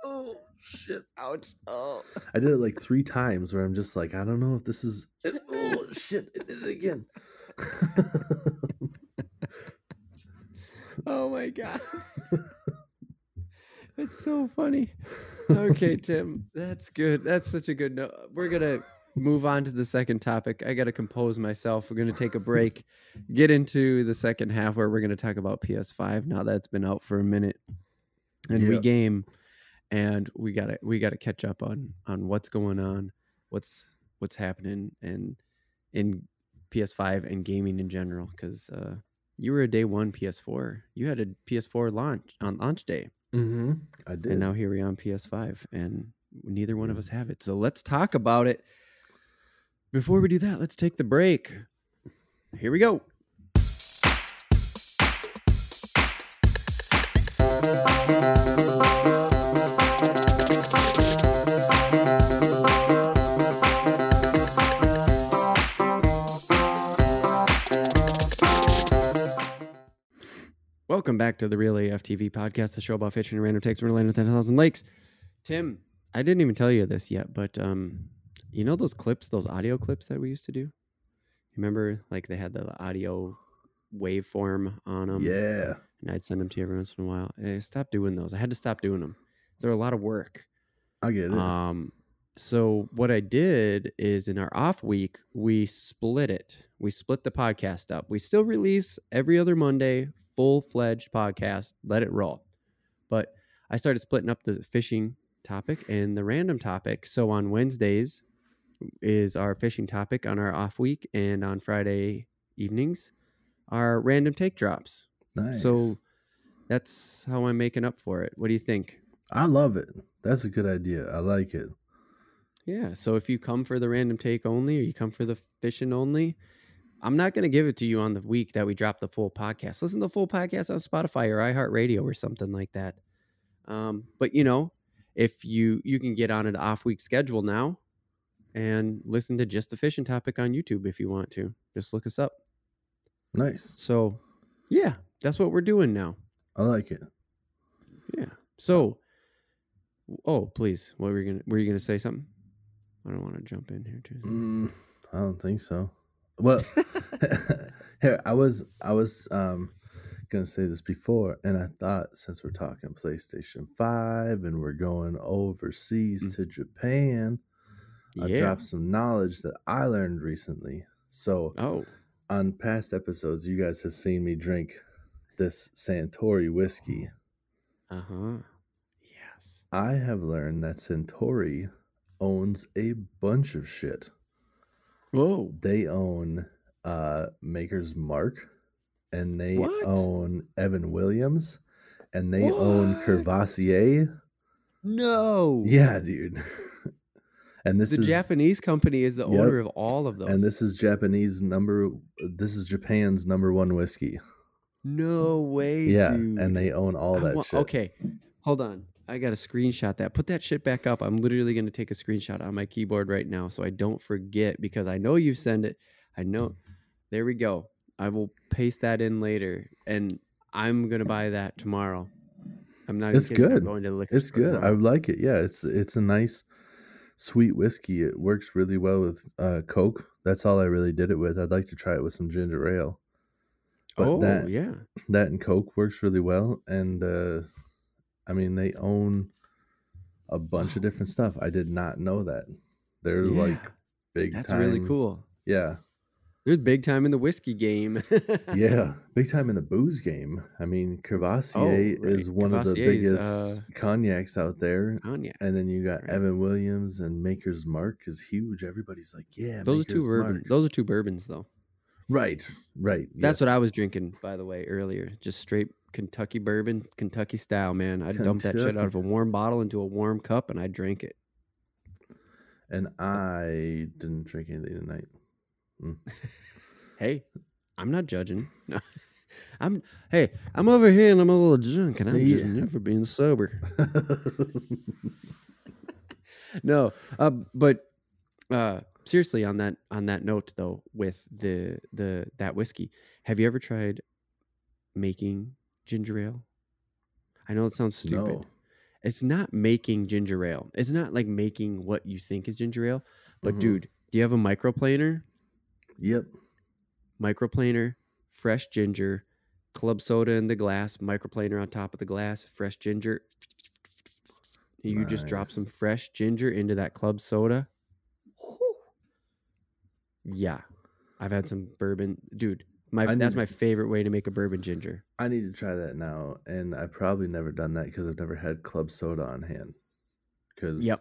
Oh shit! Ouch. Oh. *laughs* I did it like three times where I'm just like, I don't know if this is. Oh shit! I did it again. *laughs* Oh my god. That's so funny. Okay, Tim. That's good. That's such a good note. We're gonna move on to the second topic. I gotta compose myself. We're gonna take a break, get into the second half where we're gonna talk about PS5 now that it's been out for a minute. And Yeah. regame. And we gotta we gotta catch up on on what's going on, what's what's happening and in PS5 and gaming in general. Cause uh you were a day one PS4. You had a PS4 launch on launch day, mm-hmm. I did. and now here we are on PS5, and neither one of us have it. So let's talk about it. Before we do that, let's take the break. Here we go. Welcome back to the Real AF TV podcast, the show about fishing and random takes from Orlando 10,000 lakes. Tim, I didn't even tell you this yet, but um, you know those clips, those audio clips that we used to do? Remember, like they had the audio waveform on them? yeah, And I'd send them to you every once in a while. I stopped doing those. I had to stop doing them. They're a lot of work. I get it. Um, so what I did is in our off week, we split it. We split the podcast up. We still release every other Monday, full fledged podcast, let it roll. But I started splitting up the fishing topic and the random topic. So on Wednesdays is our fishing topic on our off week, and on Friday evenings, our random take drops. nice. So that's how I'm making up for it. What do you think? I love it. That's a good idea. I like it. Yeah. So if you come for the random take only or you come for the fishing only, I'm not going to give it to you on the week that we drop the full podcast. Listen to the full podcast on Spotify or iHeartRadio or something like that. Um, but you know, if you you can get on an off week schedule now and listen to just the fishing topic on YouTube if you want to. Just look us up. Nice. So, yeah, that's what we're doing now. I like it. Yeah. So, oh, please, what were you gonna? Were you gonna say something? I don't want to jump in here too. Mm, I don't think so. Well, *laughs* here I was. I was um gonna say this before, and I thought since we're talking PlayStation Five and we're going overseas Mm. to Japan, I yeah. dropped some knowledge that I learned recently. So Oh, on past episodes, you guys have seen me drink this Suntory whiskey. uh huh. Yes. I have learned that Suntory owns a bunch of shit. Whoa. They own uh Maker's Mark and they What? own Evan Williams and they own What? Courvoisier. No. Yeah, dude. *laughs* and this the is Japanese company is the Yep. owner of all of those. and this is Japanese number this is Japan's number 1 whiskey. no way, yeah, dude. and they own all I that shit. Okay, hold on. I got to screenshot that. Put that shit back up. I'm literally going to take a screenshot on my keyboard right now so I don't forget because I know you send it. I know. There we go. I will paste that in later, and I'm gonna buy that tomorrow. I'm not. even It's kidding, I'm good. going to liquor It's good. I like it. Yeah, it's it's a nice sweet whiskey. It works really well with uh, Coke. That's all I really did it with. I'd like to try it with some ginger ale. But oh that yeah. that and Coke works really well. And uh, I mean, they own a bunch of different stuff. I did not know that. They're like big That's time. really cool. Yeah, They're big time in the whiskey game. *laughs* yeah, big time in the booze game. I mean, Courvoisier Oh, right. is one of the biggest uh, cognacs out there. Cognac. And then you got Right. Evan Williams and Maker's Mark is huge. Everybody's like, yeah, Those are two Maker's bourbon. Those are two bourbons though. Right, right. That's what I was drinking, by the way, earlier. Just straight Kentucky bourbon, Kentucky style, man. I dumped that shit out of a warm bottle into a warm cup and I drank it. And I didn't drink anything tonight. *laughs* Hey, I'm not judging. No. *laughs* I'm hey, I'm over here and I'm a little drunk and I'm Yeah. just never being sober. *laughs* no, uh, but uh, seriously, on that on that note though, with the the that whiskey, have you ever tried making ginger ale? I know it sounds stupid. no. It's not making ginger ale. It's not like making what you think is ginger ale. But Mhm. dude, do you have a microplaner? Yep. Microplaner, fresh ginger, club soda in the glass, microplaner on top of the glass, fresh ginger. You just drop some fresh ginger into that club soda. Yeah. I've had some bourbon. Dude, my I that's my favorite way to make a bourbon ginger. I need to try that now, and I probably never done that because I've never had club soda on hand. Because Yep.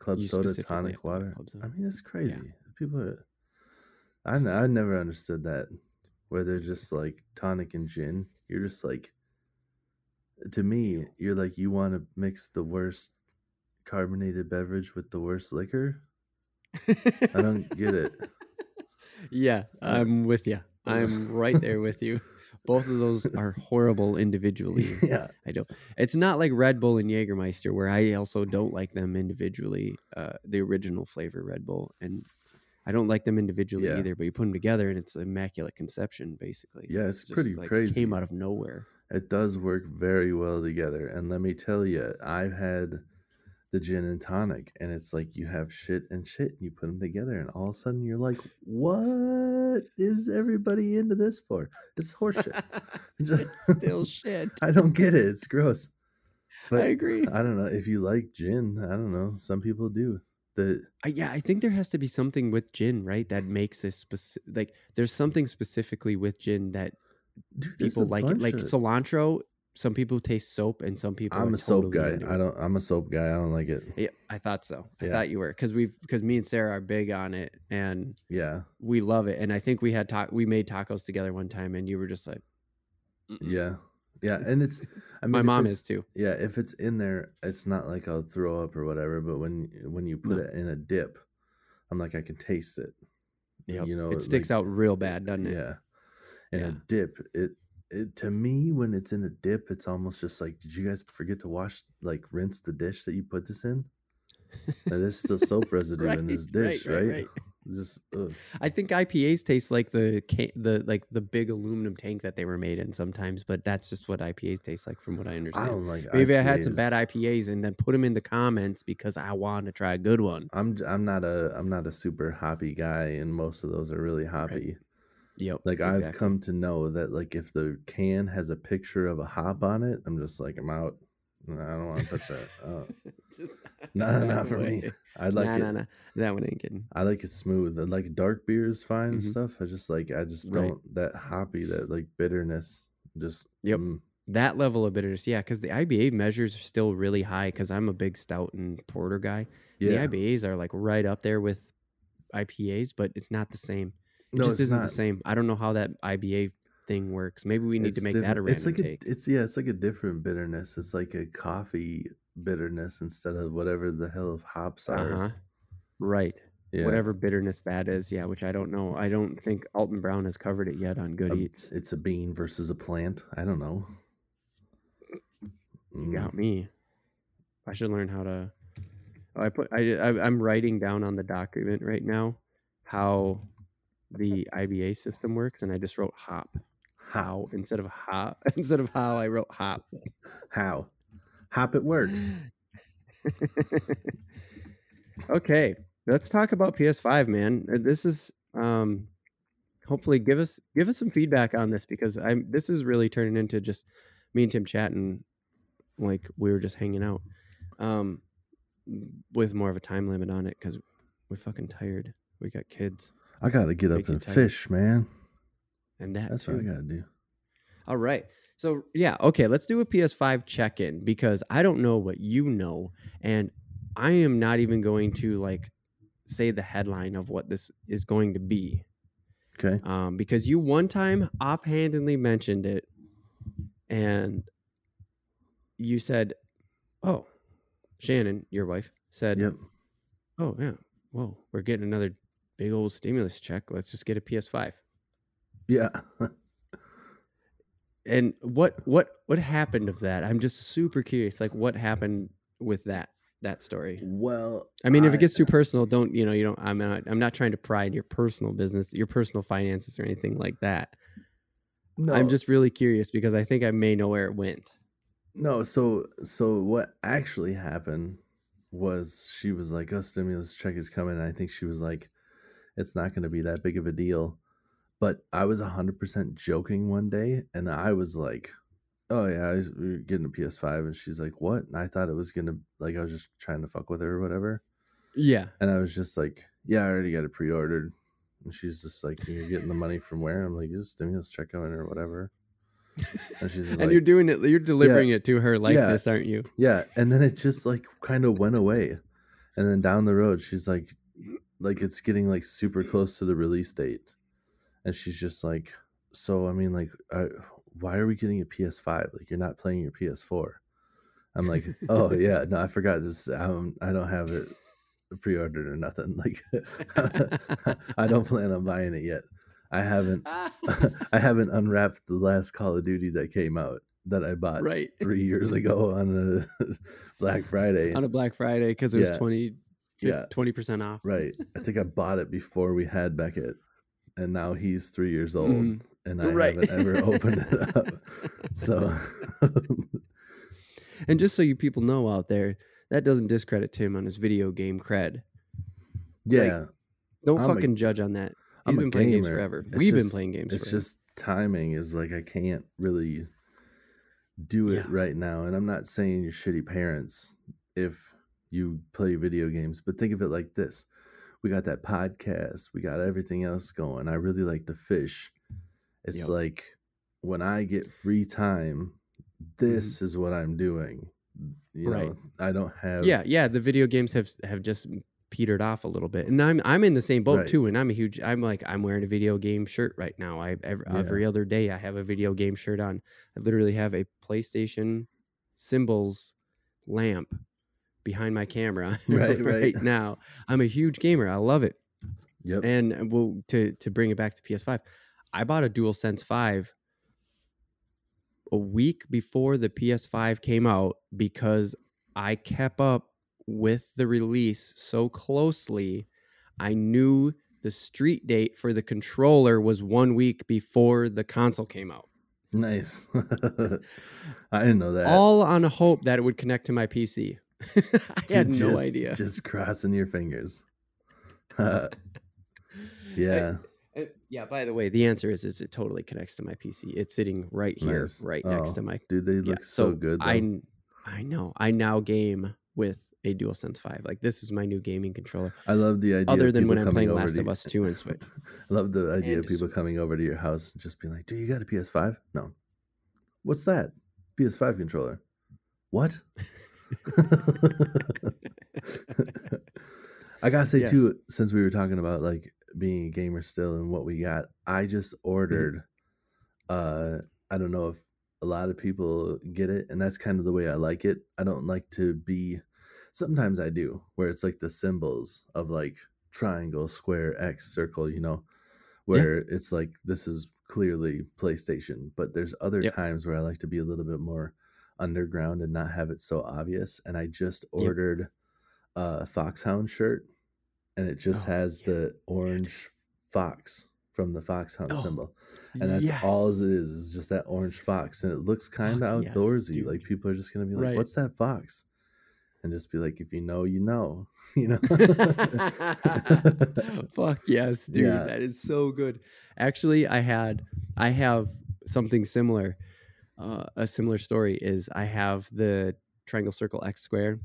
club soda, tonic water. club soda. I mean, it's crazy. People are. I I never understood that, where they're just like tonic and gin. You're just like. To me, you're like you want to mix the worst carbonated beverage with the worst liquor. I don't get it. *laughs* Yeah, I'm with you. I'm right there with you. Both of those are horrible individually. *laughs* yeah, I don't. It's not like Red Bull and Jägermeister, where I also don't like them individually. Uh, the original flavor Red Bull, and I don't like them individually Yeah. either. But you put them together, and it's immaculate conception, basically. yeah, it's Just, pretty like, crazy. Came out of nowhere. It does work very well together. And let me tell you, I've had the gin and tonic, and it's like you have shit and shit, and you put them together, and all of a sudden you're like, what is everybody into this for? It's horseshit. *laughs* *laughs* it's still shit. *laughs* I don't get it. It's gross. But I agree. I don't know. If you like gin, I don't know. Some people do. The I, yeah, I think there has to be something with gin, right? That mm. makes this specific. Like, there's something specifically with gin that dude, people like it. Like of- cilantro, some people taste soap, and some people. I'm a soap guy. I don't. I'm a soap guy. I don't like it. Yeah, I thought so. I thought you were because we've because me and Sarah are big on it, and Yeah, we love it. And I think we had ta- we made tacos together one time, and you were just like, "Mm-mm." yeah, yeah. And it's. I mean, my mom is too. Yeah, if it's in there, it's not like I'll throw up or whatever. But when when you put No. it in a dip, I'm like I can taste it. Yep. You know, it sticks like- out real bad, doesn't it? Yeah, in Yeah. a dip, it it to me when it's in a dip, it's almost just like, did you guys forget to wash like rinse the dish that you put this in? Like, there's still soap *laughs* residue in this Right, right, dish, right, right? right. Just ugh. I think IPAs taste like the the like the big aluminum tank that they were made in sometimes, but that's just what IPAs taste like, from what I I understand. don't like. Maybe I had some bad IPAs and then put them in the comments because I wanted to try a good one. I'm I'm not a I'm not a super hoppy guy, and most of those are really hoppy. Yep. Like I've come to know that like if the can has a picture of a hop on it, I'm just like I'm out. No, I don't want to touch that. Oh. *laughs* Just- *laughs* no *laughs* not for me. way. I like nah, it. nah, nah. That one ain't kidding. I like it smooth. I like dark beers fine and Mhm. stuff. I just like I just Right. don't that hoppy that like bitterness. Just Yep. mm, That level of bitterness, yeah, because the IBA measures are still really high. Because I'm a big stout and porter guy. yeah. The IBAs are like right up there with IPAs, but it's not the same. It no, just it's isn't not. the same. I don't know how that IBA thing works. Maybe we need It's to make that a different. random It's like take. a, it's yeah, it's like a different bitterness. It's like a coffee bitterness instead of whatever the hell of hops are. Uh huh. Right. Yeah. Whatever bitterness that is, yeah. Which I don't know. I don't think Alton Brown has covered it yet on Good A- Eats. It's a bean versus a plant. I don't know. You Mm, got me. I should learn how to. Oh, I put. I, I I'm writing down on the document right now how the IBA system works, and I just wrote hop How? how instead of hop *laughs* instead of how I wrote hop. How? Hop it works. *laughs* okay, let's talk about PS5, man. Uh, This is um hopefully give us give us some feedback on this because I'm this is really turning into just me and Tim chatting like we were just hanging out. Um with more of a time limit on it cuz we're fucking tired. We got kids I gotta get up and tired. fish, man. And that That's too. what I gotta do. All right. So yeah, okay, let's do a PS5 check-in because I don't know what you know and I am not even going to like say the headline of what this is going to be. Okay. Um, because you one time offhandedly mentioned it and you said, Oh, Shannon, your wife, said, Yep. Oh yeah, whoa, we're getting another big old stimulus check. Let's just get a PS5. Yeah. and what what what happened of that i'm just super curious like what happened with that that story well, i mean if it gets too personal don't you know you don't i'm not i'm not trying to pry into your personal business your personal finances or anything like that no, i'm just really curious because i think i may know where it went no. So, so what actually happened was she was like, "Oh, stimulus check is coming." And I think she was like, "It's not going to be that big of a deal." But I was hundred percent joking one day, and I was like, "Oh yeah, I was, we were getting a PS5," and she's like, "What?" And I thought it was gonna like I was just trying to fuck with her or whatever. yeah And I was just like, yeah, I already got it pre ordered. And she's just like, you're getting the money from where? I'm like, is stimulus check coming or whatever. *laughs* And she's and like, you're doing it you're delivering it to her like Yeah. this aren't you yeah. And then it just like kind of went away. And then down the road, she's like, like it's getting like super close to the release date. And she's just like, so I mean, like, I, why are we getting a PS5? Like, you're not playing your PS4. I'm like, oh *laughs* yeah, no, I forgot this. Um, I don't have it pre-ordered or nothing. *laughs* Like, *laughs* I don't plan on buying it yet. I haven't. I haven't unwrapped the last Call of Duty that came out that I bought right three years ago on a Black Friday. on a black friday because it was Yeah. 20 Yeah. 20% off right. I think I bought it before we had Beckett, and now he's three years old, Mhm. and I Right. haven't ever opened it *laughs* up. So, And just so you people know out there, that doesn't discredit Tim on his video game cred. yeah, Don't I'm a- fucking judge on that. He's I'm been playing games forever. It's We've been playing games It's forever. just timing is like I can't really do it Yeah. right now. And I'm not saying you're shitty parents if you play video games, but think of it like this. We got that podcast, we got everything else going. I really like to fish. It's Yep. like when I get free time, this is what I'm doing. You Mm-hmm. Right. know, I don't have yeah, yeah. The video games have have just petered off a little bit, and I'm I'm in the same boat Right. too. And I'm a huge. I'm like I'm wearing a video game shirt right now. I every, Yeah. every other day I have a video game shirt on. I literally have a PlayStation symbols lamp behind my camera *laughs* *laughs* Right, right. now. I'm a huge gamer. I love it. Yep. And well, to to bring it back to PS5, I bought a DualSense Five a week before the PS5 came out because I kept up with the release so closely. I knew the street date for the controller was one week before the console came out. nice. *laughs* I didn't know that. All on a hope that it would connect to my PC. *laughs* I had no just- idea. Just crossing your fingers. *laughs* yeah. Uh, yeah, by the way, the answer is, is it totally connects to my PC. It's sitting right here, Nice. right next Oh, to my Dude, they Yeah, look so, good. Though. I I know. I now game with a DualSense 5. Like this is my new gaming controller. I love the idea. Other of than when I'm playing Last of Us 2 and Switch. *laughs* I love the idea And of people coming over to your house and just being like, "Do you got a PS5?" No. What's that? PS5 controller. What? *laughs* I gotta say Yes. too, since we were talking about like being a gamer still and what we got, I just Mm-hmm. ordered. Uh, I don't know if a lot of people get it, and that's kind of the way I like it. I don't like to be. Sometimes I do, where it's like the symbols of like triangle, square, X, circle. You know, Yeah. where it's like this is clearly PlayStation, but there's other Yep. times where I like to be a little bit more underground and not have it so obvious. And I just Yep. ordered a Foxhound shirt, and it just Oh, has yeah. the orange fox from the foxhound Oh, symbol, and that's all yes. it is. Is just that orange fox, and it looks kind of Fuck yes, outdoorsy. like people are just gonna be like, Right. "What's that fox?" And just be like, "If you know, you know." *laughs* You know. *laughs* Fuck yes, dude. Yeah. That is so good. Actually, I had I have something similar. Uh, a similar story is I have the triangle circle X square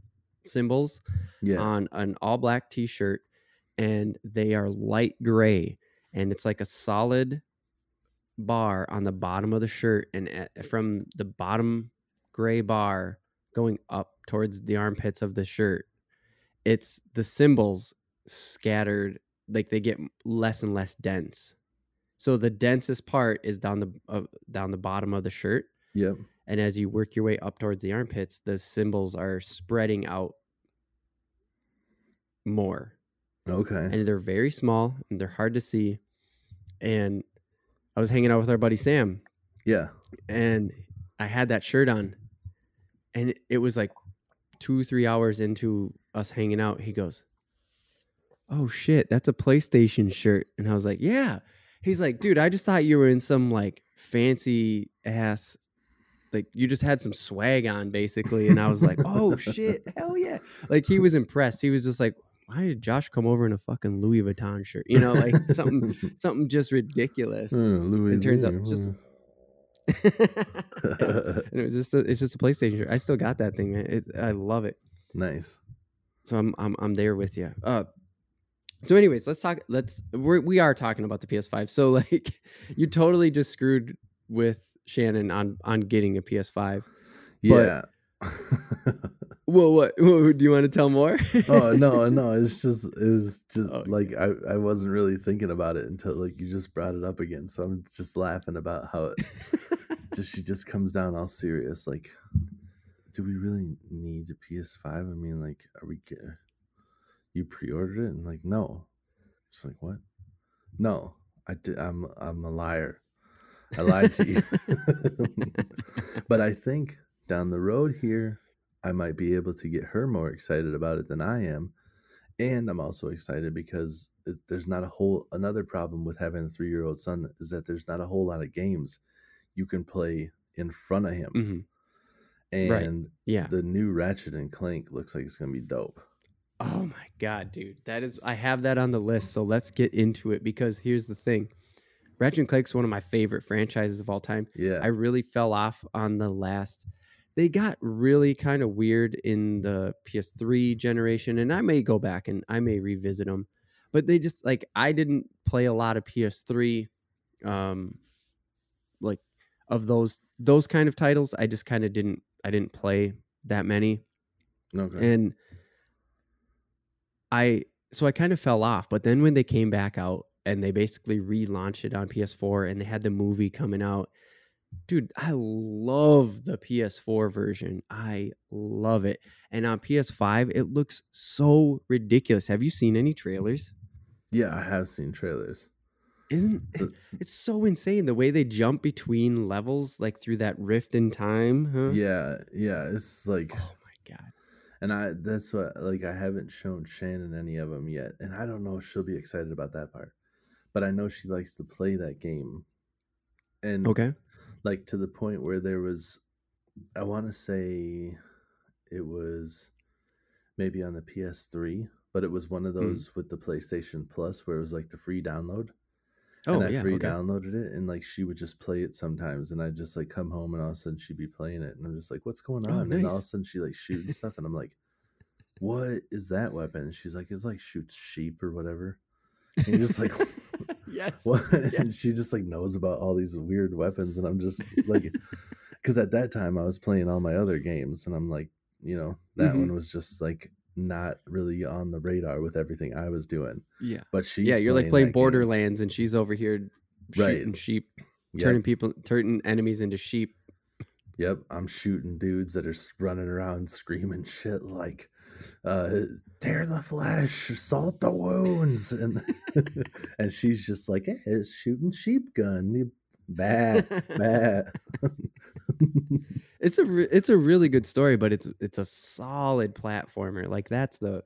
symbols yeah. on an all black t-shirt and they are light gray and it's like a solid bar on the bottom of the shirt and at, from the bottom gray bar going up towards the armpits of the shirt it's the symbols scattered like they get less and less dense so the densest part is down the uh, down the bottom of the shirt Yep. and as you work your way up towards the armpits the symbols are spreading out more Okay. and they're very small and they're hard to see and i was hanging out with our buddy sam Yeah. and i had that shirt on and it- it was like two three hours into us hanging out he goes oh shit that's a playstation shirt and i was like yeah he's like dude i just thought you were in some like fancy ass like you just had some swag on basically and i was like oh shit *laughs* hell yeah like he was impressed he was just like why did josh come over in a fucking louis vuitton shirt you know like *laughs* something something just ridiculous Uh, Louis it turns out it's just uh, *laughs* and it was just a, it's just a PlayStation shirt. I still got that thing, man. It, I love it. nice. So I'm I'm I'm there with you. Uh, so anyways, let's talk. Let's we're, we are talking about the PS5. So like, you totally just screwed with Shannon on on getting a PS5. Yeah. *laughs* Well, what, *laughs* what do you want to tell more? oh no, *laughs* no, it's just it was just Oh, like I, I wasn't really thinking about it until like you just brought it up again. So I'm just laughing about how it just she just comes down all serious like do we really need a PS5? I mean like are we get you pre-ordered it and like no. She's like what? No. I did I'm I'm a liar. I lied to you. *laughs* but I think down the road here, I might be able to get her more excited about it than I am. And I'm also excited because it, there's not a whole another problem with having a three year old son is that there's not a whole lot of games you can play in front of him. Mhm. Right. And Yeah. the new Ratchet and Clank looks like it's gonna be dope. Oh my god, dude. That is I have that on the list, so let's get into it because here's the thing. Ratchet and Clank's one of my favorite franchises of all time. Yeah. I really fell off on the last they got really kind of weird in the PS3 generation and I may go back and I may revisit them. But they just like I didn't play a lot of PS3 um like of those those kind of titles. I just kind of didn't I didn't play that many okay. and I so I kind of fell off. But then when they came back out and they basically relaunched it on PS4 and they had the movie coming out, dude, I love the PS4 version. I love it. And on PS5, it looks so ridiculous. Have you seen any trailers? yeah, I have seen trailers. Isn't it's so insane the way they jump between levels like through that rift in time? Huh? Yeah, yeah. It's like Oh my god. And I that's what like I haven't shown Shannon any of them yet, and I don't know if she'll be excited about that part. But I know she likes to play that game, and Okay. like to the point where there was, I want to say, it was maybe on the PS3, but it was one of Hmm. those with the PlayStation Plus where it was like the free download. Oh and I yeah. free okay. downloaded it, and like she would just play it sometimes, and I'd just like come home, and all of a sudden she'd be playing it, and I'm just like, "What's going Oh, on?" And all of a sudden she like shoots *laughs* stuff, and I'm like, "What is that weapon?" And she's like, "It's like shoots sheep or whatever." And you're just like, *laughs* *laughs* yes. And *laughs* she just like knows about all these weird weapons, and I'm just *laughs* like, because at that time I was playing all my other games, and I'm like, you know, that Mhm. one was just like not really on the radar with everything I was doing. Yeah. But she's yeah, you're like playing that game. Borderlands, and she's over here Right. shooting sheep, Yep. turning people, turning enemies into sheep. Yep, I'm shooting dudes that are running around screaming shit like uh tear the flesh, salt the wounds *laughs* and *laughs* and she's just like, "Hey, it's shooting sheep gun." bad, *laughs* bah. it's a re- it's a really good story, but it's it's a solid platformer. Like that's the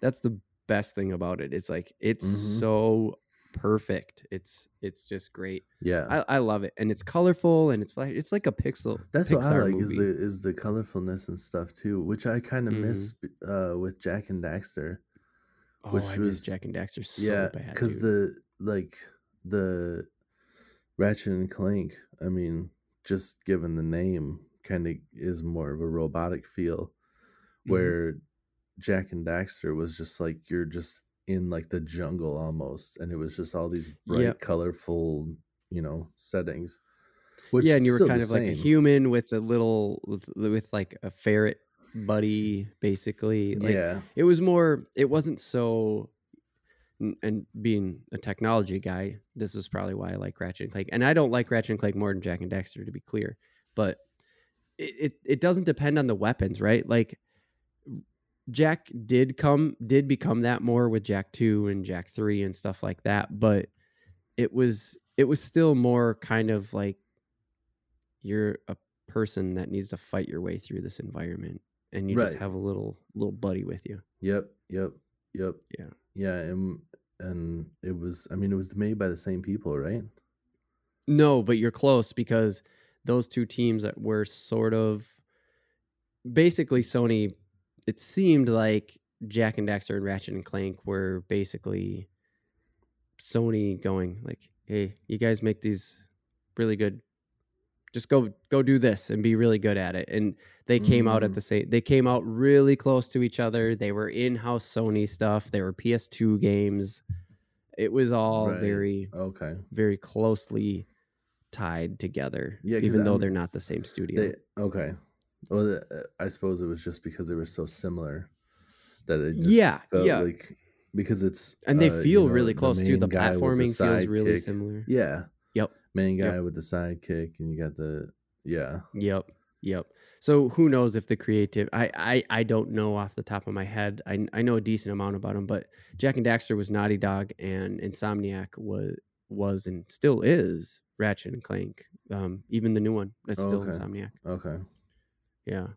that's the best thing about it. It's like it's Mhm. so perfect. It's it's just great. Yeah, I, I love it, and it's colorful and it's fla- it's like a pixel. that's what I Pixar like is the is the colorfulness and stuff too, which I kind of miss uh, with Jak and Daxter. oh, which I was- miss Jak and Daxter so yeah, bad. because the like the Ratchet and Clank. I mean, just given the name, kind of is more of a robotic feel, Mhm. where Jak and Daxter was just like you're just in like the jungle almost, and it was just all these bright, Yep. colorful, you know, settings. Which yeah, and you were kind of like a human with a little with with like a ferret buddy, basically. Like, yeah, it was more it wasn't so and being a technology guy this is probably why i like ratchet and clank and i don't like ratchet and clank more than jak and daxter to be clear but it, it, it doesn't depend on the weapons right like jak did come did become that more with jak 2 and jak 3 and stuff like that but it was it was still more kind of like you're a person that needs to fight your way through this environment and you just have a little little buddy with you Yep, yep, yep. Yeah. Yeah, and and it was I mean it was made by the same people, right? No, but you're close because those two teams that were sort of basically Sony. It seemed like Jak and Daxter and Ratchet and Clank were basically Sony going like, "Hey, you guys make these really good. Just go go do this and be really good at it." And they came out at Mm. the same. They came out really close to each other. They were in-house Sony stuff. They were PS2 games. It was all Right. very Okay. very closely tied together, Yeah, even though I'm- they're not the same studio. They, okay. Well, uh, I suppose it was just because they were so similar that it just Yeah, felt yeah. like because it's and they uh, you feel know, really close too. main The platforming feels really sidekick. similar. Yeah. Yep. Main Yep. guy with the sidekick, and you got the yeah. Yep. Yep. So who knows if the creative I, I I don't know off the top of my head. I I know a decent amount about them, but Jak and Daxter was Naughty Dog and Insomniac was was and still is Ratchet and Clank. Um, even the new one that's still Okay. Insomniac. Okay. Yeah.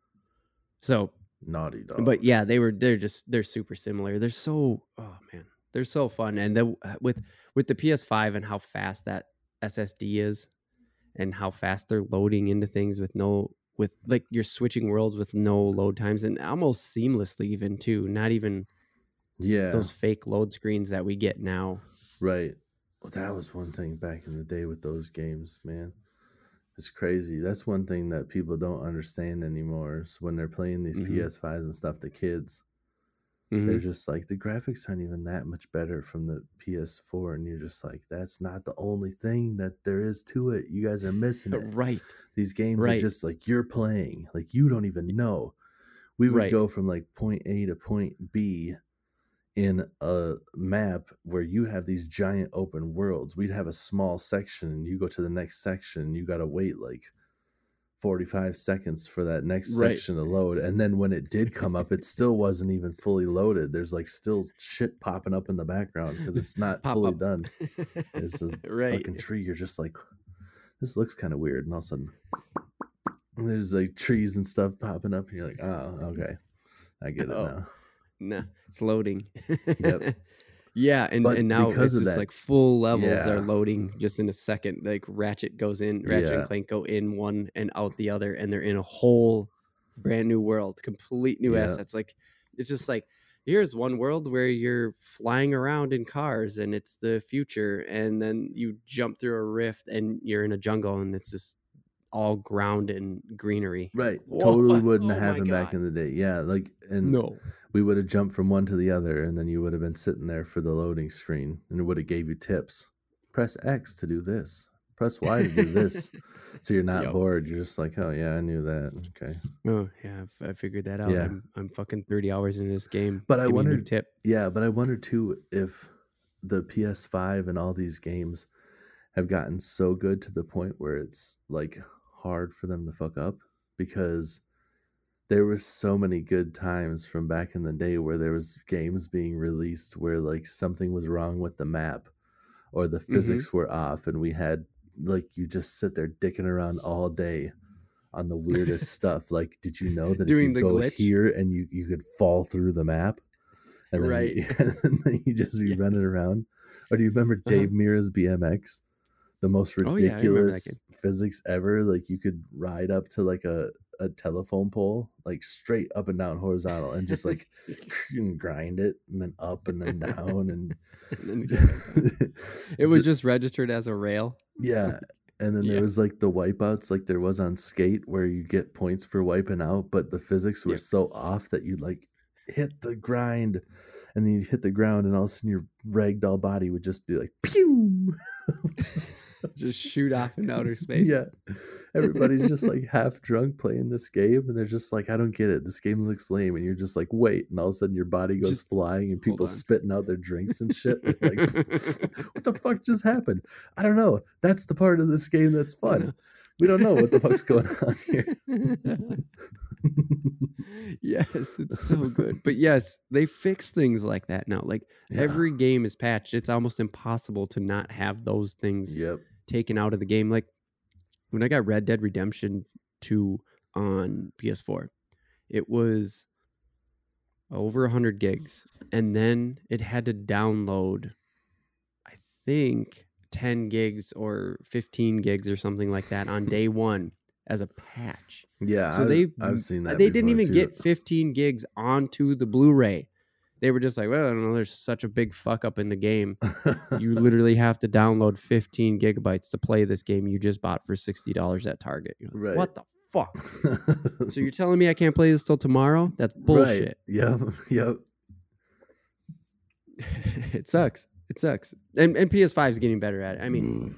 So Naughty dog. but yeah, they were they're just they're super similar. They're so oh man, they're so fun. And then uh, with with the PS5 and how fast that SSD is, and how fast they're loading into things with no with like you're switching worlds with no load times and almost seamlessly even too. Not even yeah. those fake load screens that we get now. Right. Well, that was one thing back in the day with those games, man. It's crazy. That's one thing that people don't understand anymore. Is when they're playing these Mhm. PS5s and stuff, the kids, Mhm. they're just like, the graphics aren't even that much better from the PS4. And you're just like, that's not the only thing that there is to it. You guys are missing it. Right. These games Right. are just like you're playing, like you don't even know. We would Right. go from like point A to point B in a map where you have these giant open worlds. We'd have a small section, and you go to the next section, you got to wait like 45 seconds for that next Right. section to load. And then when it did come up, it still wasn't even fully loaded. There's like still shit popping up in the background because it's not fully up. done. There's a *laughs* right. fucking tree. You're just like, this looks kind of weird. And all of a sudden, there's like trees and stuff popping up. And you're like, oh, okay. I get it Oh. now. Nah, it's loading. Yep. *laughs* yeah, and, But and now it's just that- like full levels Yeah. are loading just in a second. Like Ratchet goes in, Ratchet Yeah. and Clank go in one and out the other, and they're in a whole brand new world, complete new Yeah. assets. Like it's just like here's one world where you're flying around in cars and it's the future, and then you jump through a rift and you're in a jungle and it's just all ground and greenery. Right. Whoa, Totally *laughs* wouldn't oh my happen back in the day. Yeah. Like, and No. we would have jumped from one to the other, and then you would have been sitting there for the loading screen, and it would have gave you tips. Press X to do this. Press Y to do this. *laughs* so you're not Yep. bored. You're just like, oh yeah, I knew that. Okay. Oh yeah, I've- figured that out. Yeah. I'm I'm fucking thirty hours into this game. But I Give me a new wondered- tip. Yeah, but I wonder too if the PS5 and all these games have gotten so good to the point where it's like hard for them to fuck up because there were so many good times from back in the day where there was games being released where like something was wrong with the map or the physics were off and we had like you just sit there dicking around all day on the weirdest *laughs* stuff like did you know that Doing if the you go glitch? here and you you could fall through the map and then Right. you, *laughs* and then you just be running around Or do you remember Uh-huh. Dave Mirra's BMX? The most Oh, yeah, I remember that ridiculous physics ever. Like you could ride up to like a, a telephone pole, like straight up and down horizontal, and just like *laughs* and grind it, and then up and then down, and *laughs* And then *laughs* it was just registered as a rail. yeah. And then Yeah. there was like the wipeouts, like there was on skate, where you get points for wiping out, but the physics were Yep. so off that you'd like hit the grind, and then you'd hit the ground, and all of a sudden your ragdoll body would just be like pew. Just shoot off in outer space. Yeah. Everybody's just like half drunk playing this game, and they're just like, I don't get it. This game looks lame. And you're just like, wait. And all of a sudden your body goes Just- flying and people spitting out their drinks and shit. Like, *laughs* what the fuck just happened? I don't know. That's the part of this game that's fun. We don't know what the fuck's going *laughs* on here. *laughs* yes, it's so good. But yes, they fix things like that now. Like Yeah. every game is patched. It's almost impossible to not have those things Yep. taken out of the game. Like when I got Red Dead Redemption 2 on PS4, it was over 100 gigs. And then it had to download, I think, 10 gigs or 15 gigs or something like that on *laughs* day one as a patch. Yeah. So I've, they I've seen that. They didn't even too. get 15 gigs onto the Blu-ray. They were just like, well, I don't know. There's such a big fuck up in the game. You *laughs* literally have to download 15 gigabytes to play this game you just bought for $60 at Target. Like, Right. What the fuck? *laughs* so you're telling me I can't play this till tomorrow? That's bullshit. Right. Yep. Yep. it sucks. It sucks. And and PS5 is getting better at it. I mean,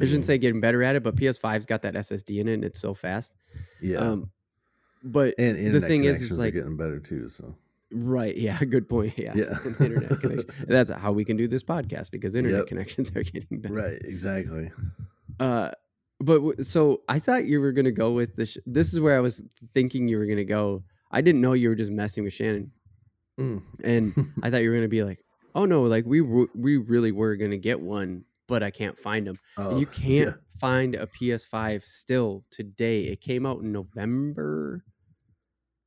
I shouldn't say getting better at it, but PS5's got that SSD in it and it's so fast. Yeah. Um, but and internet thing is, are like getting better too. So Right. Yeah. *laughs* Good point. Yes. Yeah. *laughs* internet connection. *laughs* That's how we can do this podcast because internet Yep. connections are getting better. right, exactly. Uh, but w- so I thought you were gonna go with this. This is where I was thinking you were gonna go. I didn't know you were just messing with Shannon, Mm. and I thought you were gonna be like, "Oh no, like we w- we really were gonna get one, but I can't find them." oh, And you *laughs* can't yeah. find a PS5 still today. It came out in November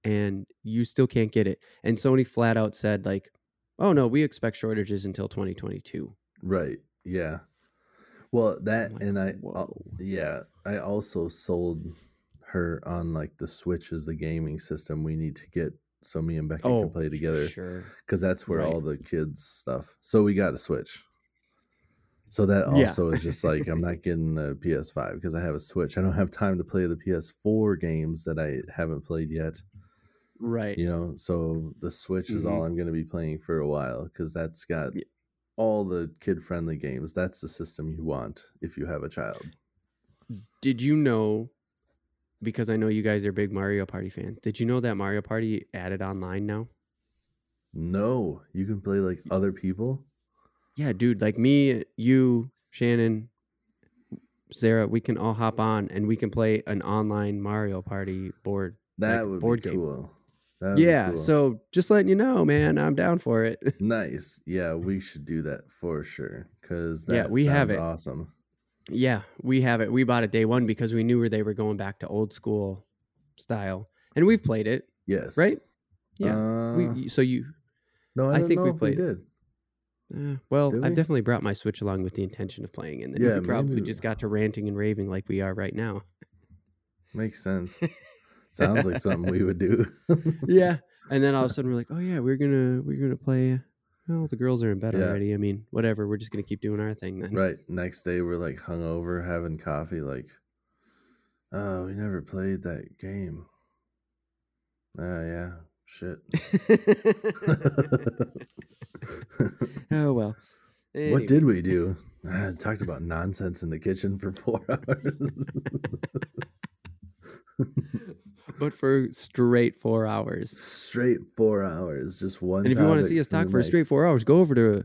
and you still can't get it. And Sony flat out said like, "Oh no, we expect shortages until 2022." Right. Yeah. Well, that like, and I, uh, yeah, I also sold her on like the Switch as the gaming system we need to get so me and Becky Oh, can play together Sure. because that's where Right. all the kids stuff. So we got a Switch. So that Yeah. also is just like I'm not getting a PS5 because I have a Switch. I don't have time to play the PS4 games that I haven't played yet. Right. you know so the switch is all i'm going to be playing for a while because that's got Mm-hmm. Yeah. all the kid friendly games that's the system you want if you have a child Did you know because I know you guys are big Mario Party fans. Did you know that Mario Party added online now? no you can play like other people Yeah, dude, like me, you, Shannon, Sarah, we can all hop on and we can play an online Mario Party board. that Like would board be game. cool would be Yeah, cool. so just letting you know, man, I'm down for it. *laughs* nice yeah we should do that for sure because Yeah, we have it. awesome yeah, we have it. We bought it day one because we knew where they were going back to old school style, and we've played it, yes right? Yeah. uh, we, so you, no i, I think we played it. did uh, well, Did I've definitely brought my Switch along with the intention of playing, and then Yeah, we probably maybe- just got to ranting and raving like we are right now. makes sense *laughs* sounds like something we would do yeah. *laughs* And then all of a sudden we're like, oh yeah, we're gonna we're gonna play. Well, the girls are in bed Yeah. already. I mean, whatever. We're just gonna keep doing our thing then. Right. Next day we're like hungover having coffee, like, oh, we never played that game. Ah, yeah. Shit. *laughs* *laughs* oh well. what did we do? Ah, *laughs* talked about nonsense in the kitchen for four hours. But for straight four hours. straight four hours. Just one. And if you want to see us talk for a straight four hours, go over to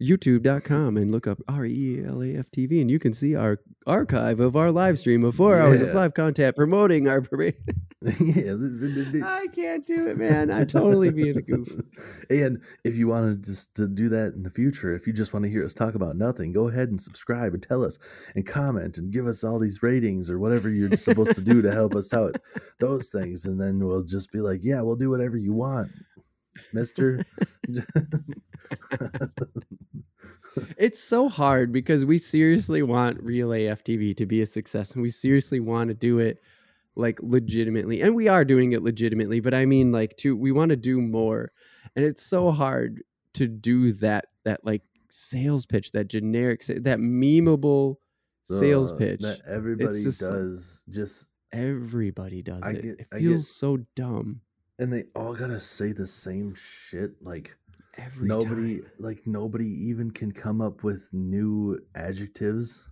youtube.com and look up R E L A F TV and you can see our archive of our live stream of four hours of live content promoting our parade. *laughs* yeah. I can't do it, man. I'm totally being a goof. *laughs* and if you wanted just to do that in the future, if you just want to hear us talk about nothing, go ahead and subscribe and tell us and comment and give us all these ratings or whatever you're supposed to do to help us out. *laughs* Those things. And then we'll just be like, yeah, we'll do whatever you want, mister. It's so hard because we seriously want Relay FTV to be a success and we seriously want to do it like legitimately. And we are doing it legitimately, but I mean like to we want to do more. And it's so hard to do that that like sales pitch, that generic that memeable sales Uh, pitch. that everybody just like- does. Just Everybody does I it. get- it feels get- so dumb. and they all gotta say the same shit. Like Every nobody, time, like nobody even can come up with new adjectives.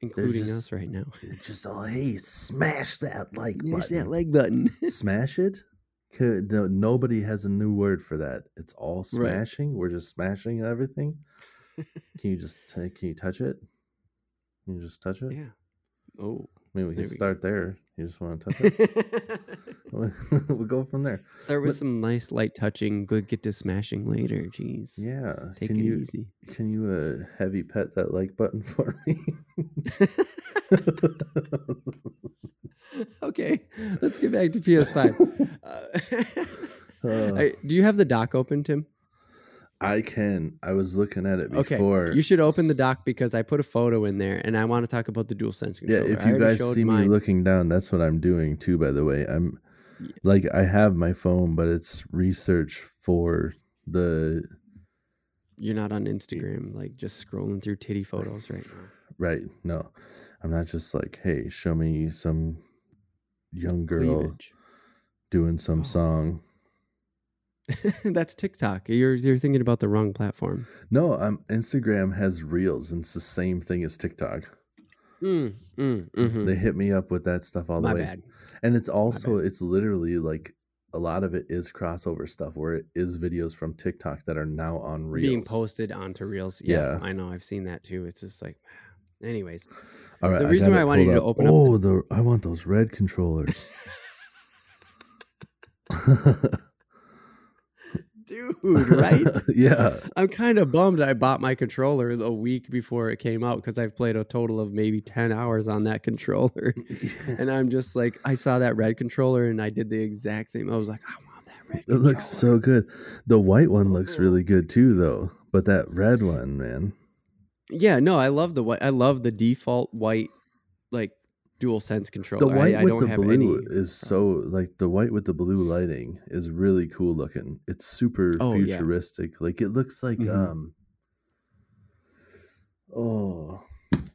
including just- us right now. It's just all hey, smash that like Smash button. that like button. *laughs* smash it. No, nobody has a new word for that. It's all smashing. We're just smashing everything. *laughs* can you just take? Can you touch it? Can you just touch it? yeah. Oh. I mean, we can there we go. start there. You just want to touch it? *laughs* *laughs* we'll go from there. Start with But- some nice light touching. Good, get to smashing later. Jeez. Yeah. Take can it you easy. can you uh, heavy pet that like button for me? *laughs* okay, let's get back to PS5. Uh, Uh, I- do you have the dock open, Tim? I can. I was looking at it before. Okay, you should open the dock because I put a photo in there, and I want to talk about the dual sense yeah, if you guys see me looking down, that's what I'm doing too. By the way, I'm Yeah. like I have my phone, but it's research for the You're not on Instagram, like just scrolling through titty photos right now. right. No, I'm not just like, hey, show me some young girl Cleavage. doing some Oh. song. *laughs* That's TikTok. You're you're thinking about the wrong platform. No, um, Instagram has reels, and it's the same thing as TikTok. Mm, mm, mhm. They hit me up with that stuff all the My way. bad. And it's also it's literally like a lot of it is crossover stuff where it is videos from TikTok that are now on reels. Being posted onto Reels. Yeah, Yeah. I know. I've seen that too. It's just like, *sighs* anyways. All right, the I reason why I wanted you to open up Oh, the I want those red controllers. *laughs* *laughs* Dude, right? *laughs* yeah. I'm kind of bummed I bought my controller a week before it came out because I've played a total of maybe 10 hours on that *laughs* controller. *laughs* and I'm just like, I saw that red controller and I did the exact same. I was like, I want that red It looks so good. The white one looks Oh. really good too, though. But that red one, man. Yeah, no, I love the white. I love the default white, like dual sense controller. The white I, I with don't the have blue any. is so like the white with the blue lighting is really cool looking. It's super Oh, yeah. futuristic. Like it looks like Mhm. um Oh,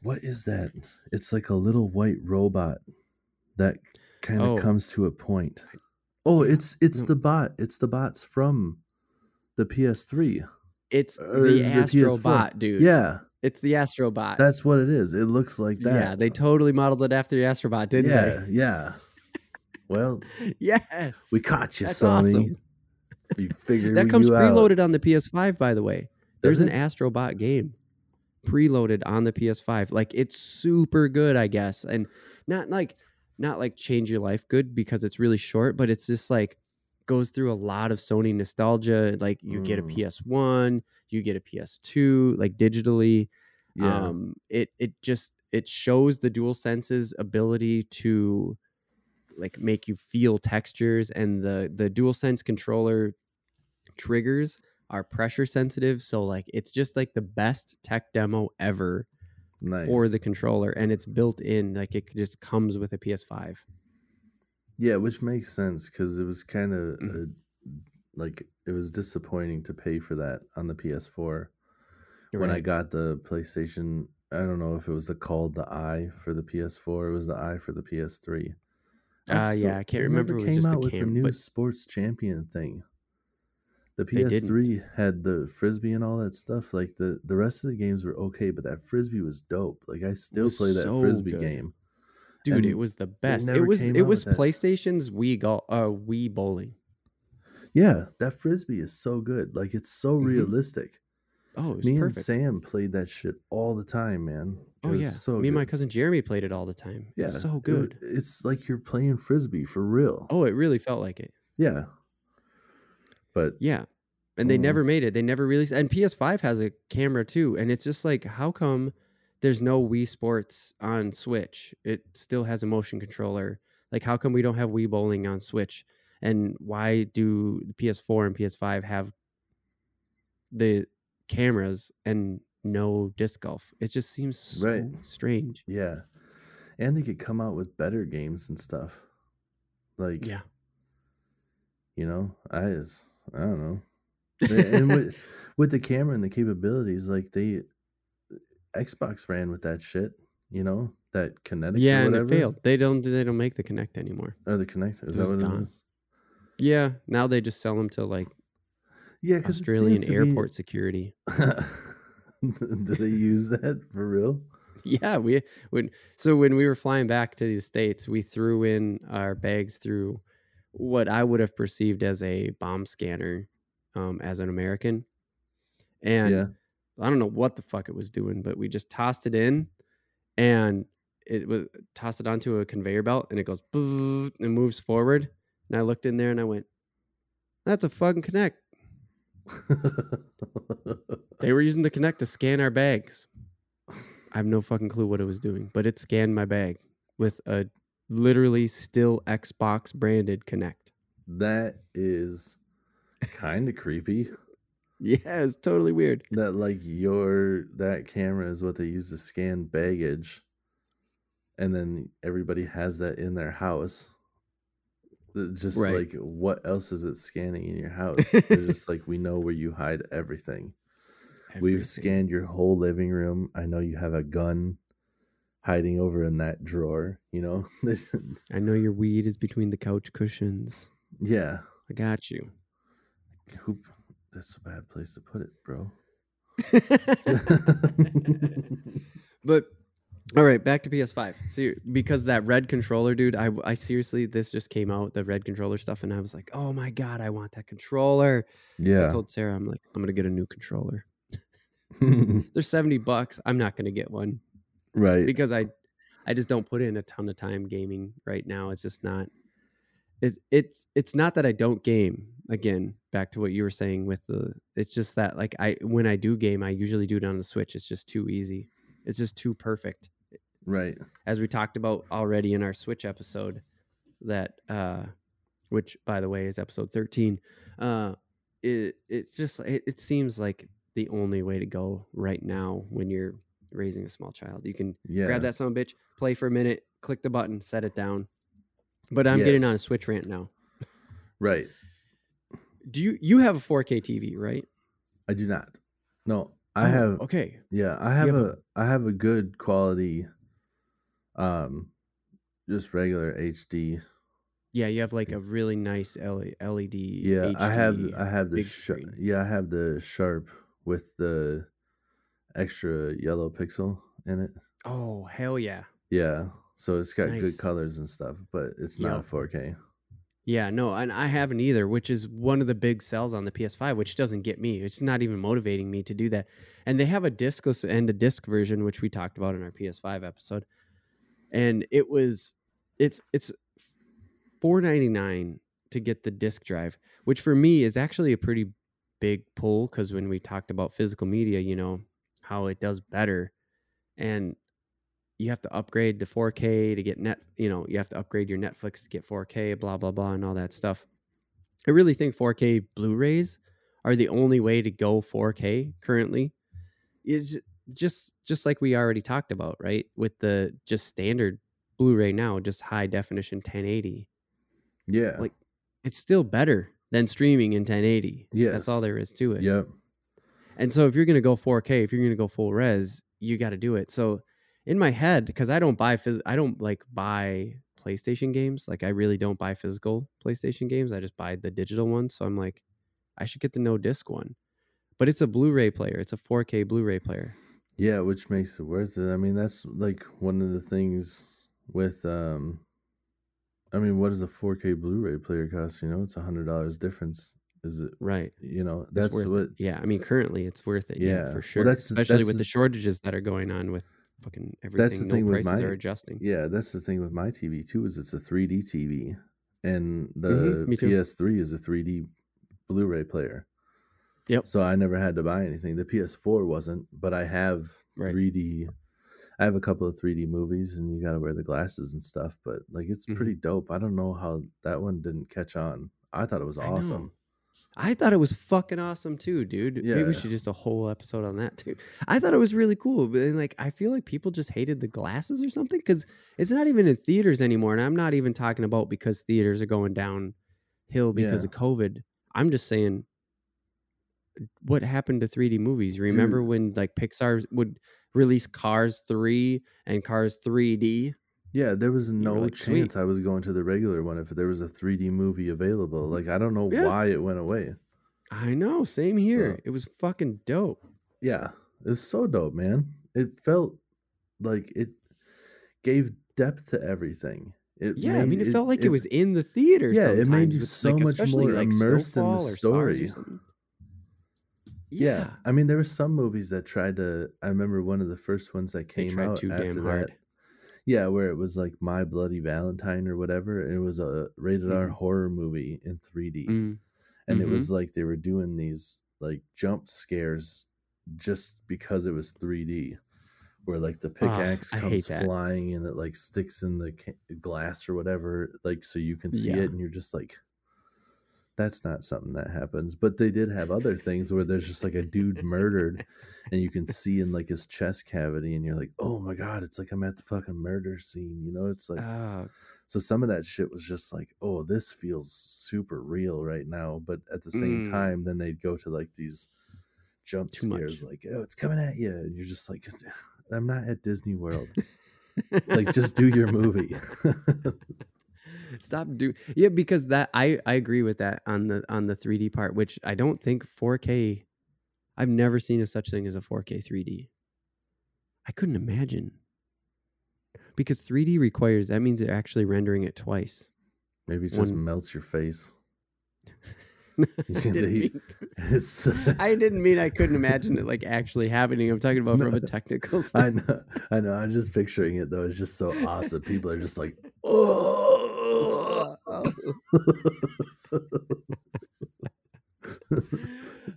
what is that? It's like a little white robot that kind of Oh. comes to a point. Oh, it's it's No. the bot. It's the bots from the PS3. It's Or the it the PS4? Astrobot, dude. Yeah, It's the Astrobot. that's what it is. It looks like that. Yeah, they totally modeled it after the Astrobot, didn't they? yeah, yeah. Well. *laughs* Yes. we caught you, That's Sonny. awesome. We figured That comes you out. preloaded on the PS5, by the way. There's Does an it? Astrobot game preloaded on the PS5. Like it's super good, I guess, and not like not like change your life good because it's really short, but it's just like goes through a lot of Sony nostalgia. Like you get a Mm. PS1, you get a PS2, like digitally. Yeah. Um, it it just it shows the dual senses ability to like make you feel textures and the the dual sense controller triggers are pressure sensitive so like it's just like the best tech demo ever nice. for the controller and it's built in like it just comes with a PS5 yeah, which makes sense because it was kind of Mhm. like it was disappointing to pay for that on the PS4 when I got the PlayStation. I don't know if it was the called the i for the PS4. It was the i for the PS3. I'm Uh, yeah, I can't remember it came out with the new but- sports champion thing. The PS3 had the frisbee and all that stuff. Like the the rest of the games were okay, but that frisbee was dope. Like I still play that so frisbee good. game. Dude it was the best it, never was it was. PlayStation's Wii golf uh Wii bowling Yeah, that frisbee is so good. Like it's so Mhm. realistic. oh it Me perfect and Sam played that shit all the time, man. It oh was yeah so me and my cousin Jeremy played it all the time Yeah, it's so it good it's like you're playing frisbee for real. oh it really felt like it yeah. But Yeah. And they Mhm. never made it. They never released and PS5 has a camera too. And it's just like, how come there's no Wii Sports on Switch? It still has a motion controller. Like how come we don't have Wii Bowling on Switch? And why do the PS4 and PS5 have the cameras and no disc golf. It just seems so Right. strange. Yeah. And they could come out with better games and stuff. Like Yeah. you know, I just I don't know. And with *laughs* with the camera and the capabilities, like they Xbox ran with that shit, you know, that Kinect Yeah, or and it failed. They don't they don't make the Kinect anymore. Oh, the Kinect. Is that what it gone. is? Yeah, now they just sell them to like Yeah, Australian airport security. *laughs* Do they use that for real? Yeah, we when so when we were flying back to the states, we threw in our bags through what I would have perceived as a bomb scanner um, as an American, and yeah. I don't know what the fuck it was doing, but we just tossed it in, and it was tossed it onto a conveyor belt, and it goes and moves forward. And I looked in there and I went, "That's a fucking Kinect." They were using the Kinect to scan our bags. I have no fucking clue what it was doing, but it scanned my bag with a literally still Xbox branded Kinect. that is kind of creepy. *laughs* Yeah, it's totally weird. That like your that camera is what they use to scan baggage, and then everybody has that in their house. Just Right. like what else is it scanning in your *laughs* house? They're just like we know where you hide everything. We've scanned your whole living room. I know you have a gun hiding over in that drawer. You know, *laughs* I know your weed is between the couch cushions. yeah. I got you. Who? That's a bad place to put it, bro. *laughs* but all right, back to PS5. So because that red controller, dude, I I seriously this just came out the red controller stuff, and I was like, oh my god, I want that controller. Yeah. I told Sarah, I'm like, I'm gonna get a new controller. *laughs* They're seventy bucks. I'm not gonna get one right. because I I just don't put in a ton of time gaming right now. It's just not. It's it's it's not that I don't game. Again, back to what you were saying with the. It's just that like I when I do game, I usually do it on the Switch. It's just too easy. It's just too perfect. Right. As we talked about already in our Switch episode, that uh, which by the way is episode thirteen. Uh, it it's just it, it seems like the only way to go right now when you're raising a small child. You can Yeah. grab that son of a bitch, play for a minute, click the button, set it down. But I'm getting on a Switch rant now. Right. Do you you have a 4K TV, right? I do not. No, I Oh, have. okay. Yeah, I have, have a. I have a good quality. Um, just regular HD. Yeah, you have like a really nice LED. Yeah, I have. I have the. Sh- yeah, I have the sharp with the extra yellow pixel in it. Oh hell yeah. Yeah, so it's got Nice. good colors and stuff, but it's not Yep. 4K. Yeah, no, and I haven't either, which is one of the big sells on the PS5, which doesn't get me. It's not even motivating me to do that. And they have a discless and a disc version, which we talked about in our PS5 episode. And it was it's it's four ninety nine to get the disc drive, which for me is actually a pretty big pull because when we talked about physical media, you know, how it does better. And you have to upgrade to 4K to get net, you know, you have to upgrade your Netflix to get 4K, blah, blah, blah, and all that stuff. I really think 4K Blu rays are the only way to go 4K currently. Is just just like we already talked about, right? With the just standard Blu-ray now, just high definition 1080. Yeah. Like it's still better than streaming in 1080. Yeah, That's all there is to it. Yep. And so if you're going to go 4K, if you're going to go full res, you got to do it. So in my head, because I don't buy phys- I don't like buy PlayStation games. Like I really don't buy physical PlayStation games. I just buy the digital ones. So I'm like, I should get the no disc one. But it's a Blu-ray player. It's a 4K Blu-ray player. Yeah, which makes it worth it. I mean, that's like one of the things with um I mean, what does a 4K Blu-ray player cost? You know, it's a hundred dollars difference. Is it? Right. You know, that's worth what. it. Yeah. I mean, currently it's worth it. Yeah, Yeah. for Well, sure. that's Especially that's with the- the shortages that are going on with fucking everything. That's thing no with prices my- are adjusting. Yeah, that's the thing with my TV too. Is it's a 3D TV, and the Mhm. PS3 is a 3D Blu-ray player. Yep. So I never had to buy anything. The PS4 wasn't, but I have Right. 3D. I have a couple of 3D movies, and you got to wear the glasses and stuff. But like, it's Mhm. pretty dope. I don't know how that one didn't catch on. I thought it was awesome. I thought it was fucking awesome too, dude. Maybe Yeah. we should just a whole episode on that too. I thought it was really cool, but then, like I feel like people just hated the glasses or something because it's not even in theaters anymore, and I'm not even talking about because theaters are going downhill because Yeah. of COVID. I'm just saying, what happened to 3D movies? Remember Dude. when like Pixar would release Cars 3 and Cars 3D? Yeah, there was no like, "Sweet." chance I was going to the regular one if there was a 3D movie available. Mm-hmm. Like I don't know Yeah. why it went away. I know, same here. So- it was fucking dope. Yeah, it was so dope, man. It felt like it gave depth to everything. It Yeah, I mean, made- it, felt like it, was in the theater. Yeah, it made you so like, much more like, immersed in the Snowfall or Stars or story. Yeah. Yeah, I mean, there were some movies that tried to. I remember one of the first ones that came out after that. hard. Yeah, where it was like My Bloody Valentine or whatever. And it was a rated R Mhm. horror movie in 3D. Mm, and it Mhm. was like they were doing these like jump scares just because it was 3D, where like the pickaxe I hate comes flying and it like sticks in the ca- glass or whatever, like so you can see Yeah. it, and you're just like, that's not something that happens. But they did have other things where there's just like a dude murdered, *laughs* and you can see in like his chest cavity, and you're like, oh my god, it's like I'm at the fucking murder scene, you know? It's like ah, so some of that shit was just like, oh, this feels super real right now. But at the same Mm. time, then they'd go to like these jump Too much. scares, like, oh, it's coming at you, and you're just like, I'm not at Disney World. *laughs* like, just do your movie. *laughs* stop do yeah because that I I agree with that on the on the 3D part, which I don't think 4K. I've never seen a such thing as a 4K 3D. I couldn't imagine because 3D requires that means they're actually rendering it twice. Maybe it just One- melts your face. *laughs* I didn't mean- *laughs* It's, uh, I didn't mean I couldn't imagine it like actually happening. I'm talking about from a No. technical *laughs* I know, I know. I'm just picturing it though. It's just so awesome. People are just like, oh. *laughs*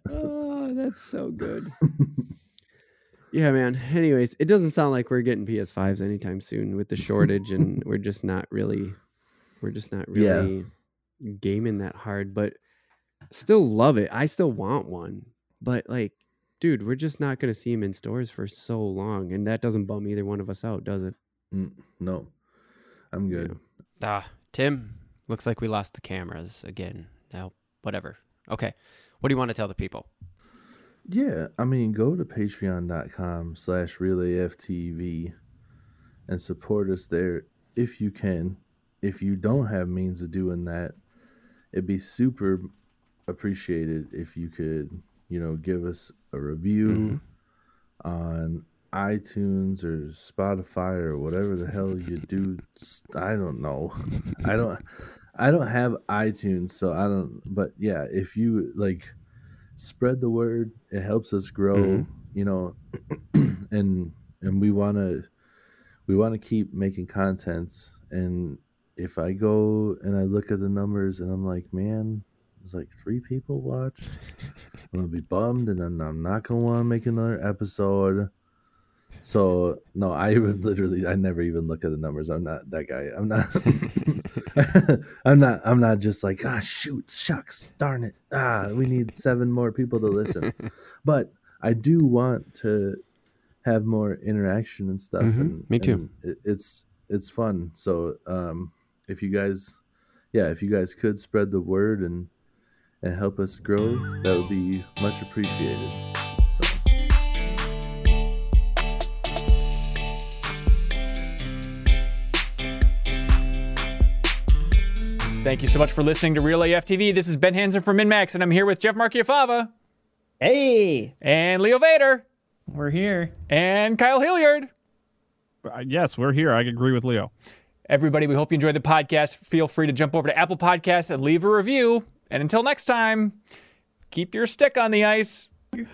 oh, that's so good. Yeah, man. Anyways, it doesn't sound like we're getting PS5s anytime soon with the shortage, and we're just not really, we're just not Yeah. really gaming that hard. But still love it. I still want one, but like, dude, we're just not gonna see them in stores for so long, and that doesn't bum either one of us out, does it? Mm, no, I'm good. Ah, Tim, looks like we lost the cameras again. Now, whatever. Okay. What do you want to tell the people? Yeah, I mean, go to patreon.com slash realaftv and support us there if you can. If you don't have means of doing that, it'd be super appreciated if you could, you know, give us a review Mhm. on iTunes or Spotify or whatever the hell you do. *laughs* I don't know. I don't I don't have iTunes, so I don't but yeah, if you like spread the word, it helps us grow, Mhm. you know, *clears throat* and and we want to we want to keep making contents and if I go and I look at the numbers and I'm like, man, there's like three people watched. I'm gonna be bummed, and then I'm not gonna want to make another episode. So no, I *laughs* would literally, I never even look at the numbers. I'm not that guy. I'm not. *laughs* I'm not. I'm not just like ah shoot shucks darn it ah we need seven more people to listen. *laughs* but I do want to have more interaction and stuff. Mhm, and, me too. and it, it's it's fun. So um, if you guys, yeah, if you guys could spread the word and and help us grow, that would be much appreciated. So Thank you so much for listening to Real AF TV. This is Ben Hanson from MinnMax, and I'm here with Jeff Marchiafava Hey, and Leo Vader we're here. and Kyle Hilliard. Uh, yes, we're here. I agree with Leo. Everybody, we hope you enjoyed the podcast. Feel free to jump over to Apple Podcasts and leave a review. And until next time, keep your stick on the ice. *laughs*